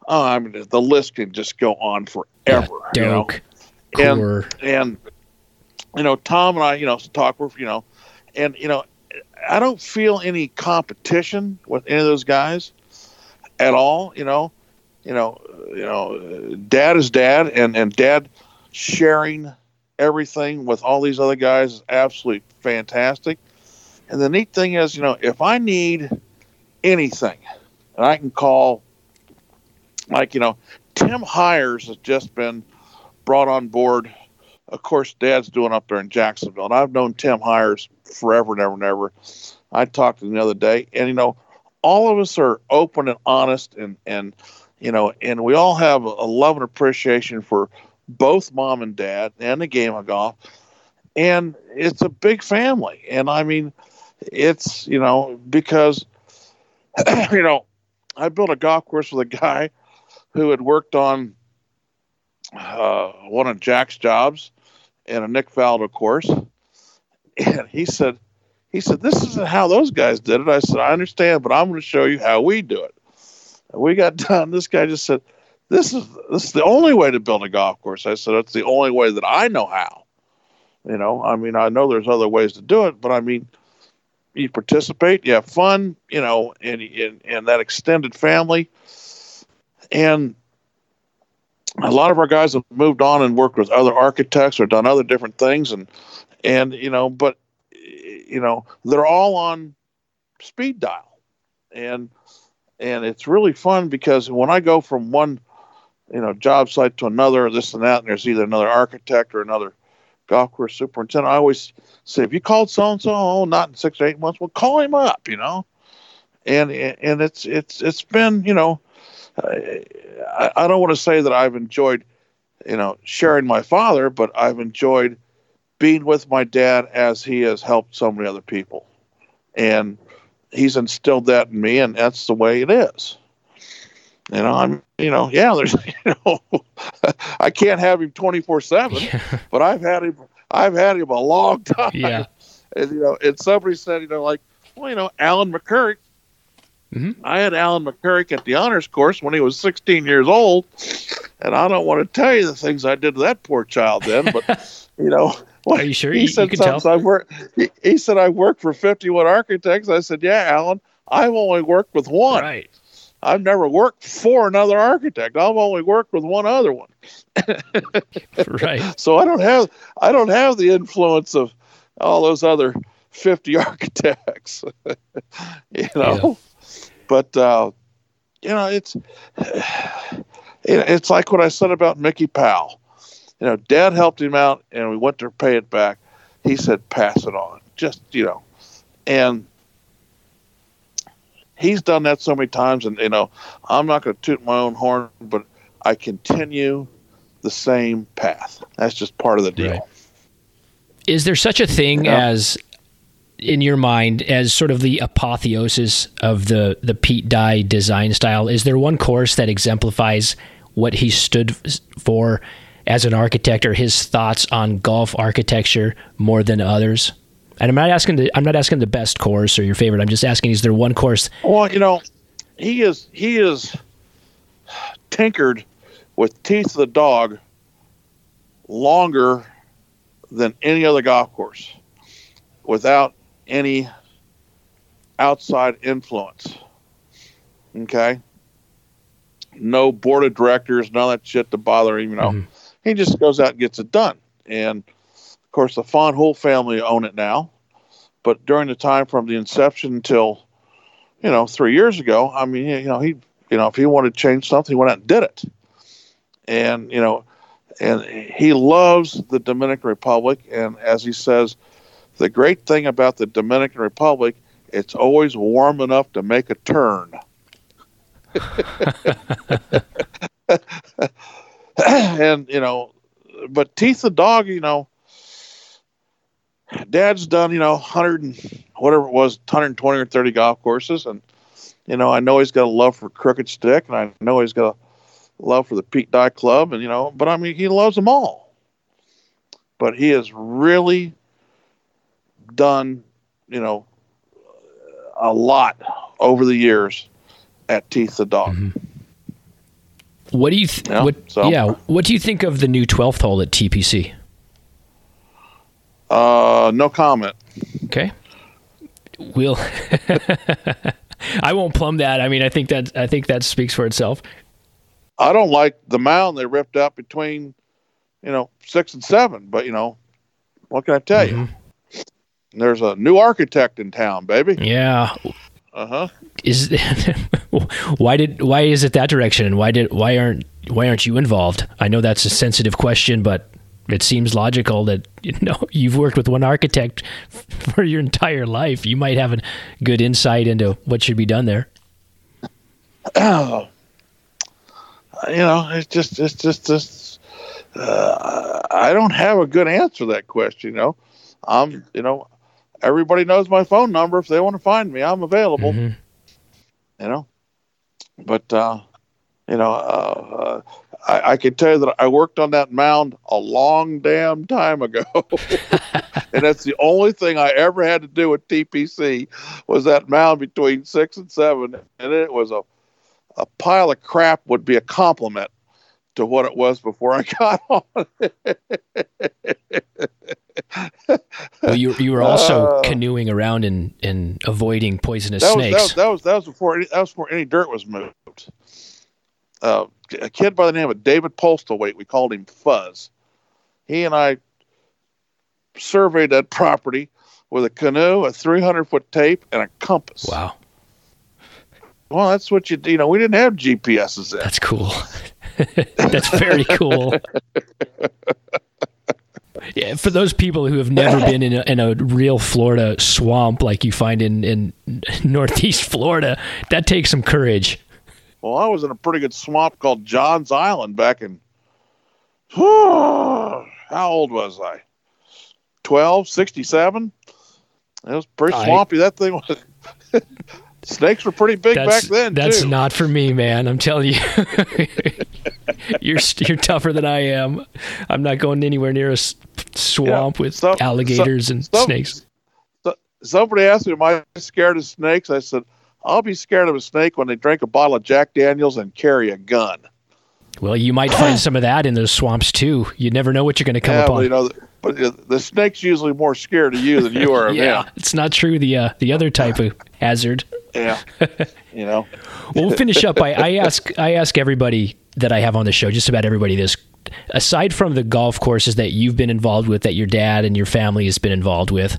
oh, I mean the list can just go on forever. Yeah, Doak, you know? and, and you know, Tom and I, you know, talk with, you know, and you know, I don't feel any competition with any of those guys at all. You know, you know, you know, dad is dad, and and dad sharing everything with all these other guys is absolutely fantastic. And the neat thing is, you know, if I need anything, and I can call, like you know, Tim Hires has just been brought on board of course, Dad's doing up there in Jacksonville, and I've known Tim Hires forever and ever and ever. I talked to him the other day, and you know, all of us are open and honest, and and you know, and we all have a love and appreciation for both mom and dad and the game of golf, and it's a big family, and I mean, it's you know because you know, I built a golf course with a guy who had worked on uh, one of Jack's jobs and a Nick Faldo course. And he said, he said, this isn't how those guys did it. I said, I understand, but I'm going to show you how we do it. And we got done. This guy just said, this is this is the only way to build a golf course. I said, that's the only way that I know how. You know, I mean, I know there's other ways to do it, but I mean, you participate, you have fun, you know, and in and that extended family. And a lot of our guys have moved on and worked with other architects or done other different things and and you know but you know they're all on speed dial. And and it's really fun because when i go from one you know job site to another this and that and there's either another architect or another golf course superintendent i always say if you called so and so not in six or eight months well call him up you know? And and it's it's it's been you know I, I don't want to say that I've enjoyed, you know, sharing my father, but I've enjoyed being with my dad as he has helped so many other people, and he's instilled that in me, and that's the way it is. You know, I'm, you know, yeah, there's, you know, I can't have him 24 seven, but I've had him, I've had him a long time. Yeah. And, you know, and somebody said, you know, like, well, you know, Alan MacCurrach, Mm-hmm. I had Alan MacCurrach at the honors course when he was 16 years old, and I don't want to tell you the things I did to that poor child then, but you know. Are you sure? He you, said you. I work. He, he, said I worked for 51 architects. I said, yeah, Alan. I've only worked with one. Right. I've never worked for another architect. I've only worked with one other one. right. So I don't have I don't have the influence of all those other 50 architects. you know. Yeah. But uh, you know, it's it's like what I said about Mickey Powell. You know, Dad helped him out, and we went to pay it back. He said, "Pass it on." Just you know, and he's done that so many times. And you know, I'm not going to toot my own horn, but I continue the same path. That's just part of the deal. Right. Is there such a thing you know? as in your mind as sort of the apotheosis of the the Pete Dye design style? Is there one course that exemplifies what he stood for as an architect or his thoughts on golf architecture more than others? And I'm not asking the I'm not asking the best course or your favorite. I'm just asking is there one course? Well, you know, he is he is tinkered with teeth of the dog longer than any other golf course without any outside influence. Okay. No board of directors, none of that shit to bother him. You know, mm-hmm. he just goes out and gets it done. And of course, the Fanjul family own it now, but during the time from the inception until, you know, three years ago, I mean, you know, he, you know, if he wanted to change something, he went out and did it. And, you know, and he loves the Dominican Republic. And as he says, the great thing about the Dominican Republic, it's always warm enough to make a turn. and, you know, but Teeth the Dog, you know, Dad's done, you know, 100 and whatever it was, 120 or 30 golf courses. And, you know, I know he's got a love for Crooked Stick, and I know he's got a love for the Pete Dye Club, and, you know, but I mean, he loves them all. But he is really done, you know, a lot over the years at Teeth the Dog. Mm-hmm. What do you th- yeah, what so. yeah, what do you think of the new 12th hole at TPC? Uh, no comment. Okay. We'll. I won't plumb that. I mean, I think that I think that speaks for itself. I don't like the mound they ripped up between, you know, six and seven. But you know, what can I tell mm-hmm. you? There's a new architect in town, baby. Yeah. Uh huh. Is why did why is it that direction? And why did why aren't why aren't you involved? I know that's a sensitive question, but it seems logical that you know you've worked with one architect for your entire life. You might have a good insight into what should be done there. Oh, you know, it's just it's just just uh, I don't have a good answer to that question. You know, I'm you know everybody knows my phone number. If they want to find me, I'm available. Mm-hmm. You know, but uh, you know, uh, I, I, can tell you that I worked on that mound a long damn time ago, and that's the only thing I ever had to do with TPC was that mound between six and seven, and it was a a pile of crap would be a compliment to what it was before I got on. well, you you were also uh, canoeing around and, and avoiding poisonous that snakes. Was, that, was, that was that was before any, that was before any dirt was moved uh, a kid by the name of David Postlethwaite. We called him Fuzz. He and I surveyed that property with a canoe, a 300 foot tape, and a compass. Wow. Well, that's what you you know. We didn't have GPSs then. That's cool. that's very cool. yeah, for those people who have never been in a, in a real Florida swamp like you find in in Northeast Florida, that takes some courage. Well, I was in a pretty good swamp called John's Island back in. how old was I? 12, 67? It was pretty swampy. I, that thing was. Snakes were pretty big back then. That's too. not for me, man. I'm telling you, you're you're tougher than I am. I'm not going anywhere near a swamp yeah, with some, alligators some, and some, snakes. Somebody asked me, "Am I scared of snakes?" I said, I'll be scared of a snake when they drink a bottle of Jack Daniels and carry a gun. Well, you might find some of that in those swamps too. You never know what you're going to come yeah, upon. You know, but the snake's usually more scared of you than you are of yeah, him. It's not true. The uh, the other type of hazard. Yeah, you know. well, we'll finish up. I, I ask I ask everybody that I have on the show, just about everybody, this. Aside from the golf courses that you've been involved with, that your dad and your family has been involved with,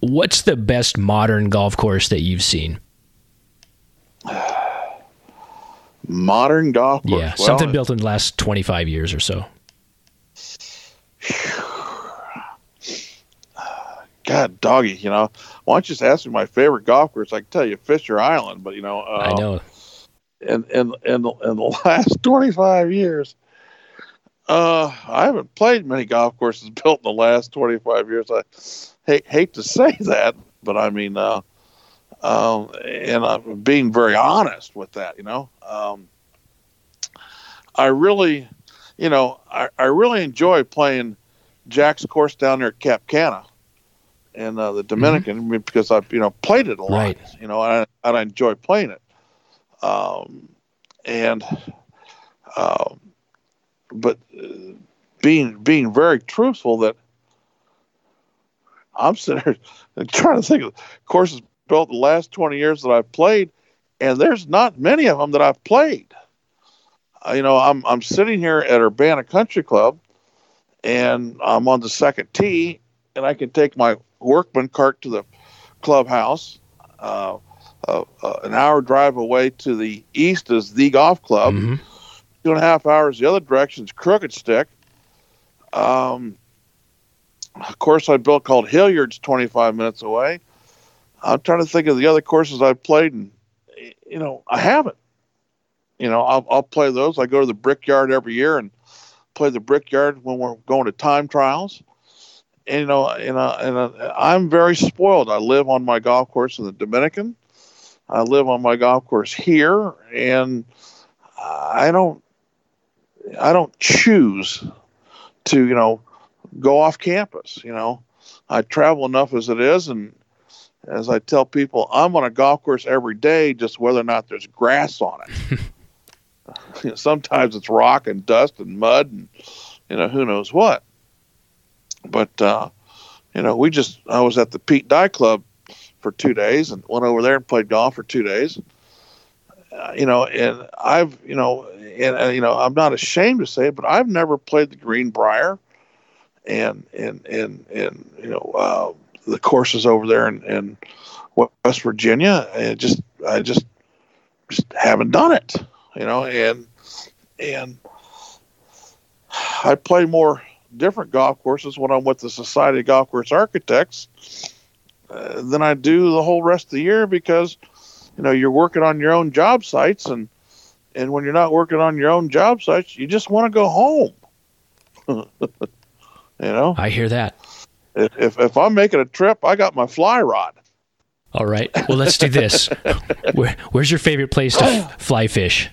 what's the best modern golf course that you've seen? Modern golf course. Yeah, well, something built in the last 25 years or so. God, doggy, you know, why don't you just ask me my favorite golf course? I can tell you Fisher Island, but you know, uh, I know. In in in the, in the last 25 years, uh, I haven't played many golf courses built in the last 25 years. I hate hate to say that, but I mean, uh, um, and I'm being very honest with that. You know, um, I really, you know, I, I really enjoy playing Jack's course down there at Cap Cana and uh, the Dominican mm-hmm. because I've you know played it a lot. Right. You know, and I, and I enjoy playing it. Um, and uh, but uh, being being very truthful that I'm sitting there trying to think of courses built the last 20 years that I've played, and there's not many of them that I've played. Uh, you know, I'm I'm sitting here at Urbana Country Club, and I'm on the second tee, and I can take my workman cart to the clubhouse. Uh, uh, uh, an hour drive away to the east is the golf club. hmm Two and a half hours the other direction is Crooked Stick. Um, a course I built called Hilliard's 25 minutes away. I'm trying to think of the other courses I've played, and you know I haven't. You know I'll, I'll play those. I go to the Brickyard every year and play the Brickyard when we're going to time trials. And you know, and, uh, and uh, I'm very spoiled. I live on my golf course in the Dominican. I live on my golf course here, and I don't I don't choose to, you know, go off campus. You know, I travel enough as it is, and as I tell people, I'm on a golf course every day, just whether or not there's grass on it. You know, Sometimes it's rock and dust and mud, and you know who knows what. But uh, you know, we just I was at the Pete Dye Club for two days and went over there and played golf for two days. Uh, you know, and I've, you know, and, and you know, I'm not ashamed to say it, but I've never played the Greenbrier, and and and and you know, uh, the courses over there in, in West Virginia, and just I just just haven't done it, you know, and and I play more different golf courses when I'm with the Society of Golf Course Architects uh, than I do the whole rest of the year because you know you're working on your own job sites and and when you're not working on your own job sites you just want to go home you know I hear that. if, if if i'm making a trip i got my fly rod All right. Well, let's do this. Where, where's your favorite place to f- fly fish?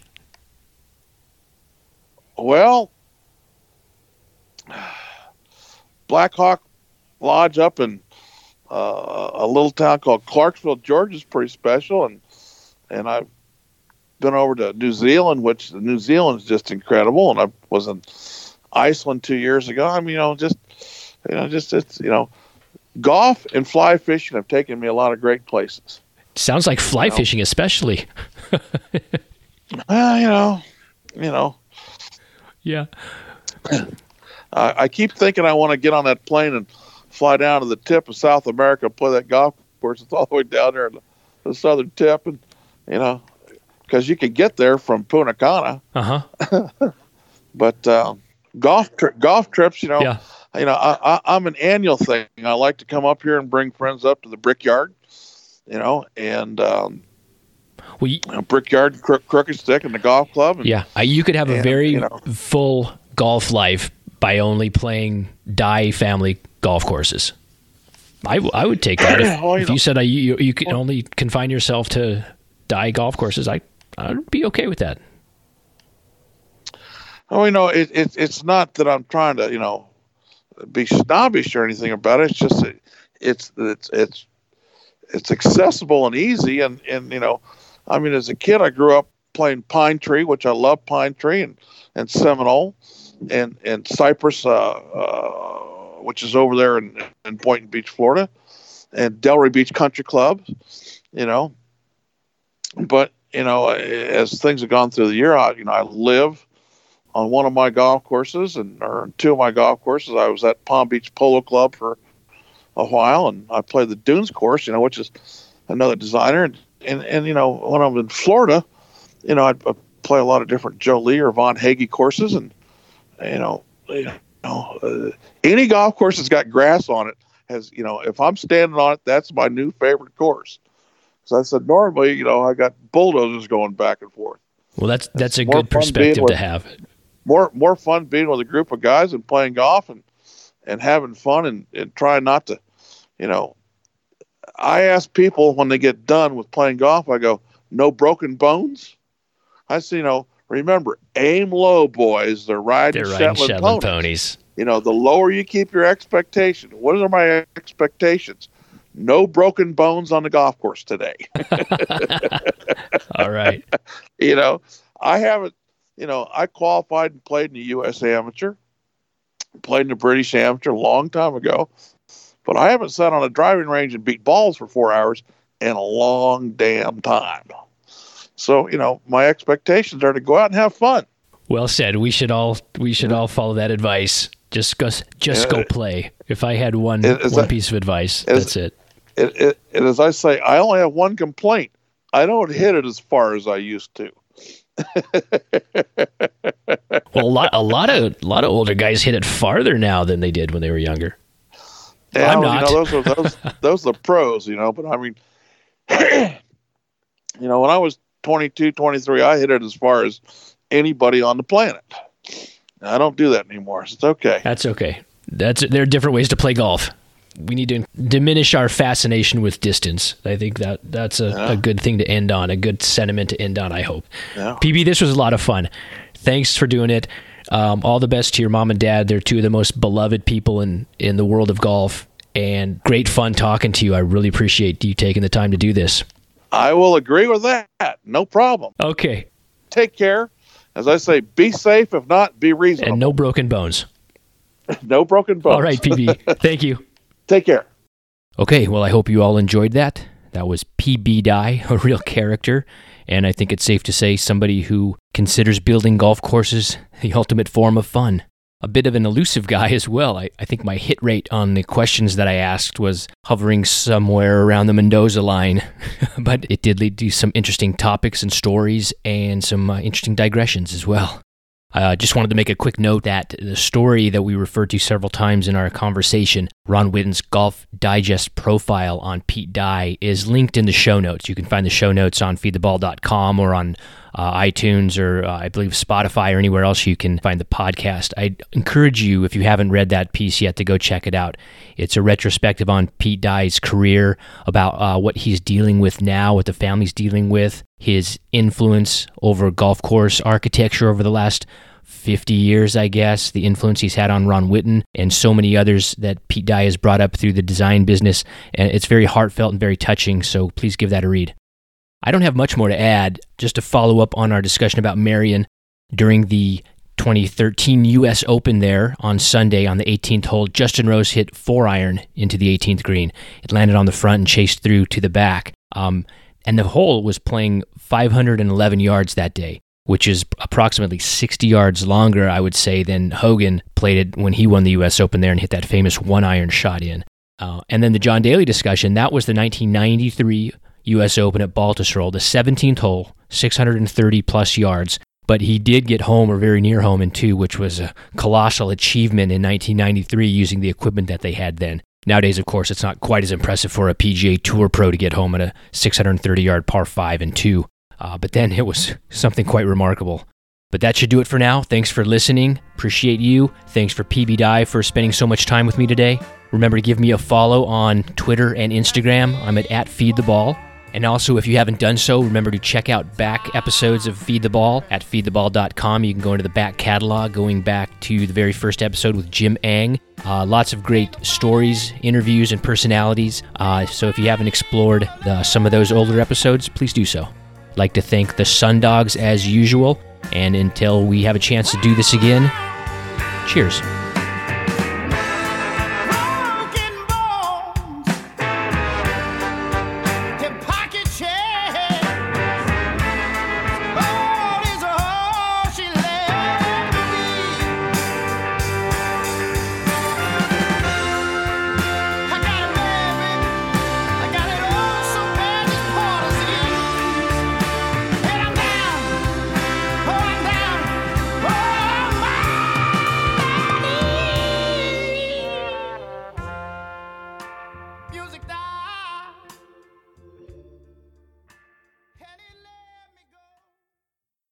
well black hawk lodge up in uh, a little town called clarkesville georgia is pretty special. And and i've been over to new zealand which new zealand is just incredible. And i was in iceland two years ago. I mean you know just you know just it's you know golf and fly fishing have taken me a lot of great places. Sounds like fly fishing, especially. well you know you know. Yeah. I, I keep thinking I want to get on that plane and fly down to the tip of South America, and play that golf course. It's all the way down there in the, the southern tip, and you know, because you could get there from Punta Cana. Uh huh. But um, golf tri- golf trips, you know, Yeah. you know, I, I, I'm an annual thing. I like to come up here and bring friends up to the Brickyard, you know, and um, Well, you, you know, Brickyard, Crook, Crooked Stick, and the golf club. And, yeah. You could have a very you know- full golf life by only playing Dye family golf courses. I, I would take that. If, oh, you if you said I, you, you could oh. only confine yourself to Dye golf courses, I, I'd be okay with that. Oh, you know, it, it it's not that I'm trying to, you know, be snobbish or anything about it. It's just that it's it's it's it's accessible and easy, and and you know, I mean, as a kid, I grew up playing Pine Tree, which I love Pine Tree, and and Seminole, and and Cypress, uh, uh, which is over there in, in Boynton Beach, Florida, and Delray Beach Country Club, you know. But you know, as things have gone through the year, I you know I live on one of my golf courses and or two of my golf courses. I was at Palm Beach Polo Club for a while, and I played the Dunes course, you know, which is another designer. And and, and you know, when I'm in Florida, you know, I, I play a lot of different Joe Lee or Von Hagge courses, and you know, you know, uh, any golf course that's got grass on it has, you know, if I'm standing on it, that's my new favorite course. So I said, normally, you know, I got bulldozers going back and forth. Well, that's that's a good perspective with- to have. more more fun being with a group of guys and playing golf and and having fun and, and trying not to you know i ask people when they get done with playing golf i go no broken bones i say you know remember aim low boys they're riding, They're riding Shetland, Shetland ponies. ponies. you know the lower you keep your expectation what are my expectations no broken bones on the golf course today All right. you know, I haven't, you know, I qualified and played in the U.S. Amateur, played in the British Amateur a long time ago, but I haven't sat on a driving range and beat balls for four hours in a long damn time. So, you know, my expectations are to go out and have fun. Well said. We should all we should all follow that advice. Just go, just Yeah. go play. If I had one one piece of advice, that's it. it, it, it, as I say, I only have one complaint. I don't hit it as far as I used to. well, a lot, a lot of, a lot of older guys hit it farther now than they did when they were younger. Yeah, I'm not. You know, those are those, those are the pros, you know. But I mean, you know, when I was 22, 23, I hit it as far as anybody on the planet. I don't do that anymore. So it's okay. That's okay. That's there are different ways to play golf. We need to diminish our fascination with distance. I think that that's a, yeah. a good thing to end on, a good sentiment to end on. I hope. Yeah. PB, this was a lot of fun. Thanks for doing it. Um, all the best to your mom and dad. They're two of the most beloved people in in the world of golf, and great fun talking to you. I really appreciate you taking the time to do this. I will agree with that. No problem. Okay. Take care. As I say, be safe. If not, be reasonable. And no broken bones. no broken bones. All right, PB. Thank you. Take care. Okay, well, I hope you all enjoyed that. That was PB Dye, a real character, and I think it's safe to say somebody who considers building golf courses the ultimate form of fun a bit of an elusive guy as well. I, I, think my hit rate on the questions that I asked was hovering somewhere around the Mendoza line, but it did lead to some interesting topics and stories and some uh, interesting digressions as well. I uh, just wanted to make a quick note that the story that we referred to several times in our conversation, Ron Whitten's Golf Digest profile on Pete Dye, is linked in the show notes. You can find the show notes on feedtheball.com or on uh, iTunes or uh, I believe Spotify or anywhere else you can find the podcast. I encourage you, if you haven't read that piece yet, to go check it out. It's a retrospective on Pete Dye's career, about uh, what he's dealing with now, what the family's dealing with, his influence over golf course architecture over the last 50 years, I guess, the influence he's had on Ron Whitten and so many others that Pete Dye has brought up through the design business. And it's very heartfelt and very touching, so please give that a read. I don't have much more to add, just to follow up on our discussion about Merion during the 2013 U.S. Open there on Sunday on the 18th hole. Justin Rose hit four iron into the 18th green. It landed on the front and chased through to the back. Um, and the hole was playing 511 yards that day, which is approximately 60 yards longer, I would say, than Hogan played it when he won the U.S. Open there and hit that famous one iron shot in. Uh, and then the John Daly discussion, that was the 1993 U.S. Open at Baltusrol, the 17th hole, 630 plus yards. But he did get home or very near home in two, which was a colossal achievement in 1993 using the equipment that they had then. Nowadays, of course, it's not quite as impressive for a PGA Tour pro to get home at a 630 yard par 5 and 2. Uh, but then it was something quite remarkable. But that should do it for now. Thanks for listening. Appreciate you. Thanks for PB Dye for spending so much time with me today. Remember to give me a follow on Twitter and Instagram. I'm at, at Feed the Ball. And also, if you haven't done so, remember to check out back episodes of Feed the Ball at feedtheball.com. You can go into the back catalog, going back to the very first episode with Jim Ang. Uh, lots of great stories, interviews, and personalities. Uh, so if you haven't explored the, some of those older episodes, please do so. I'd like to thank the Sundogs as usual. And until we have a chance to do this again, cheers.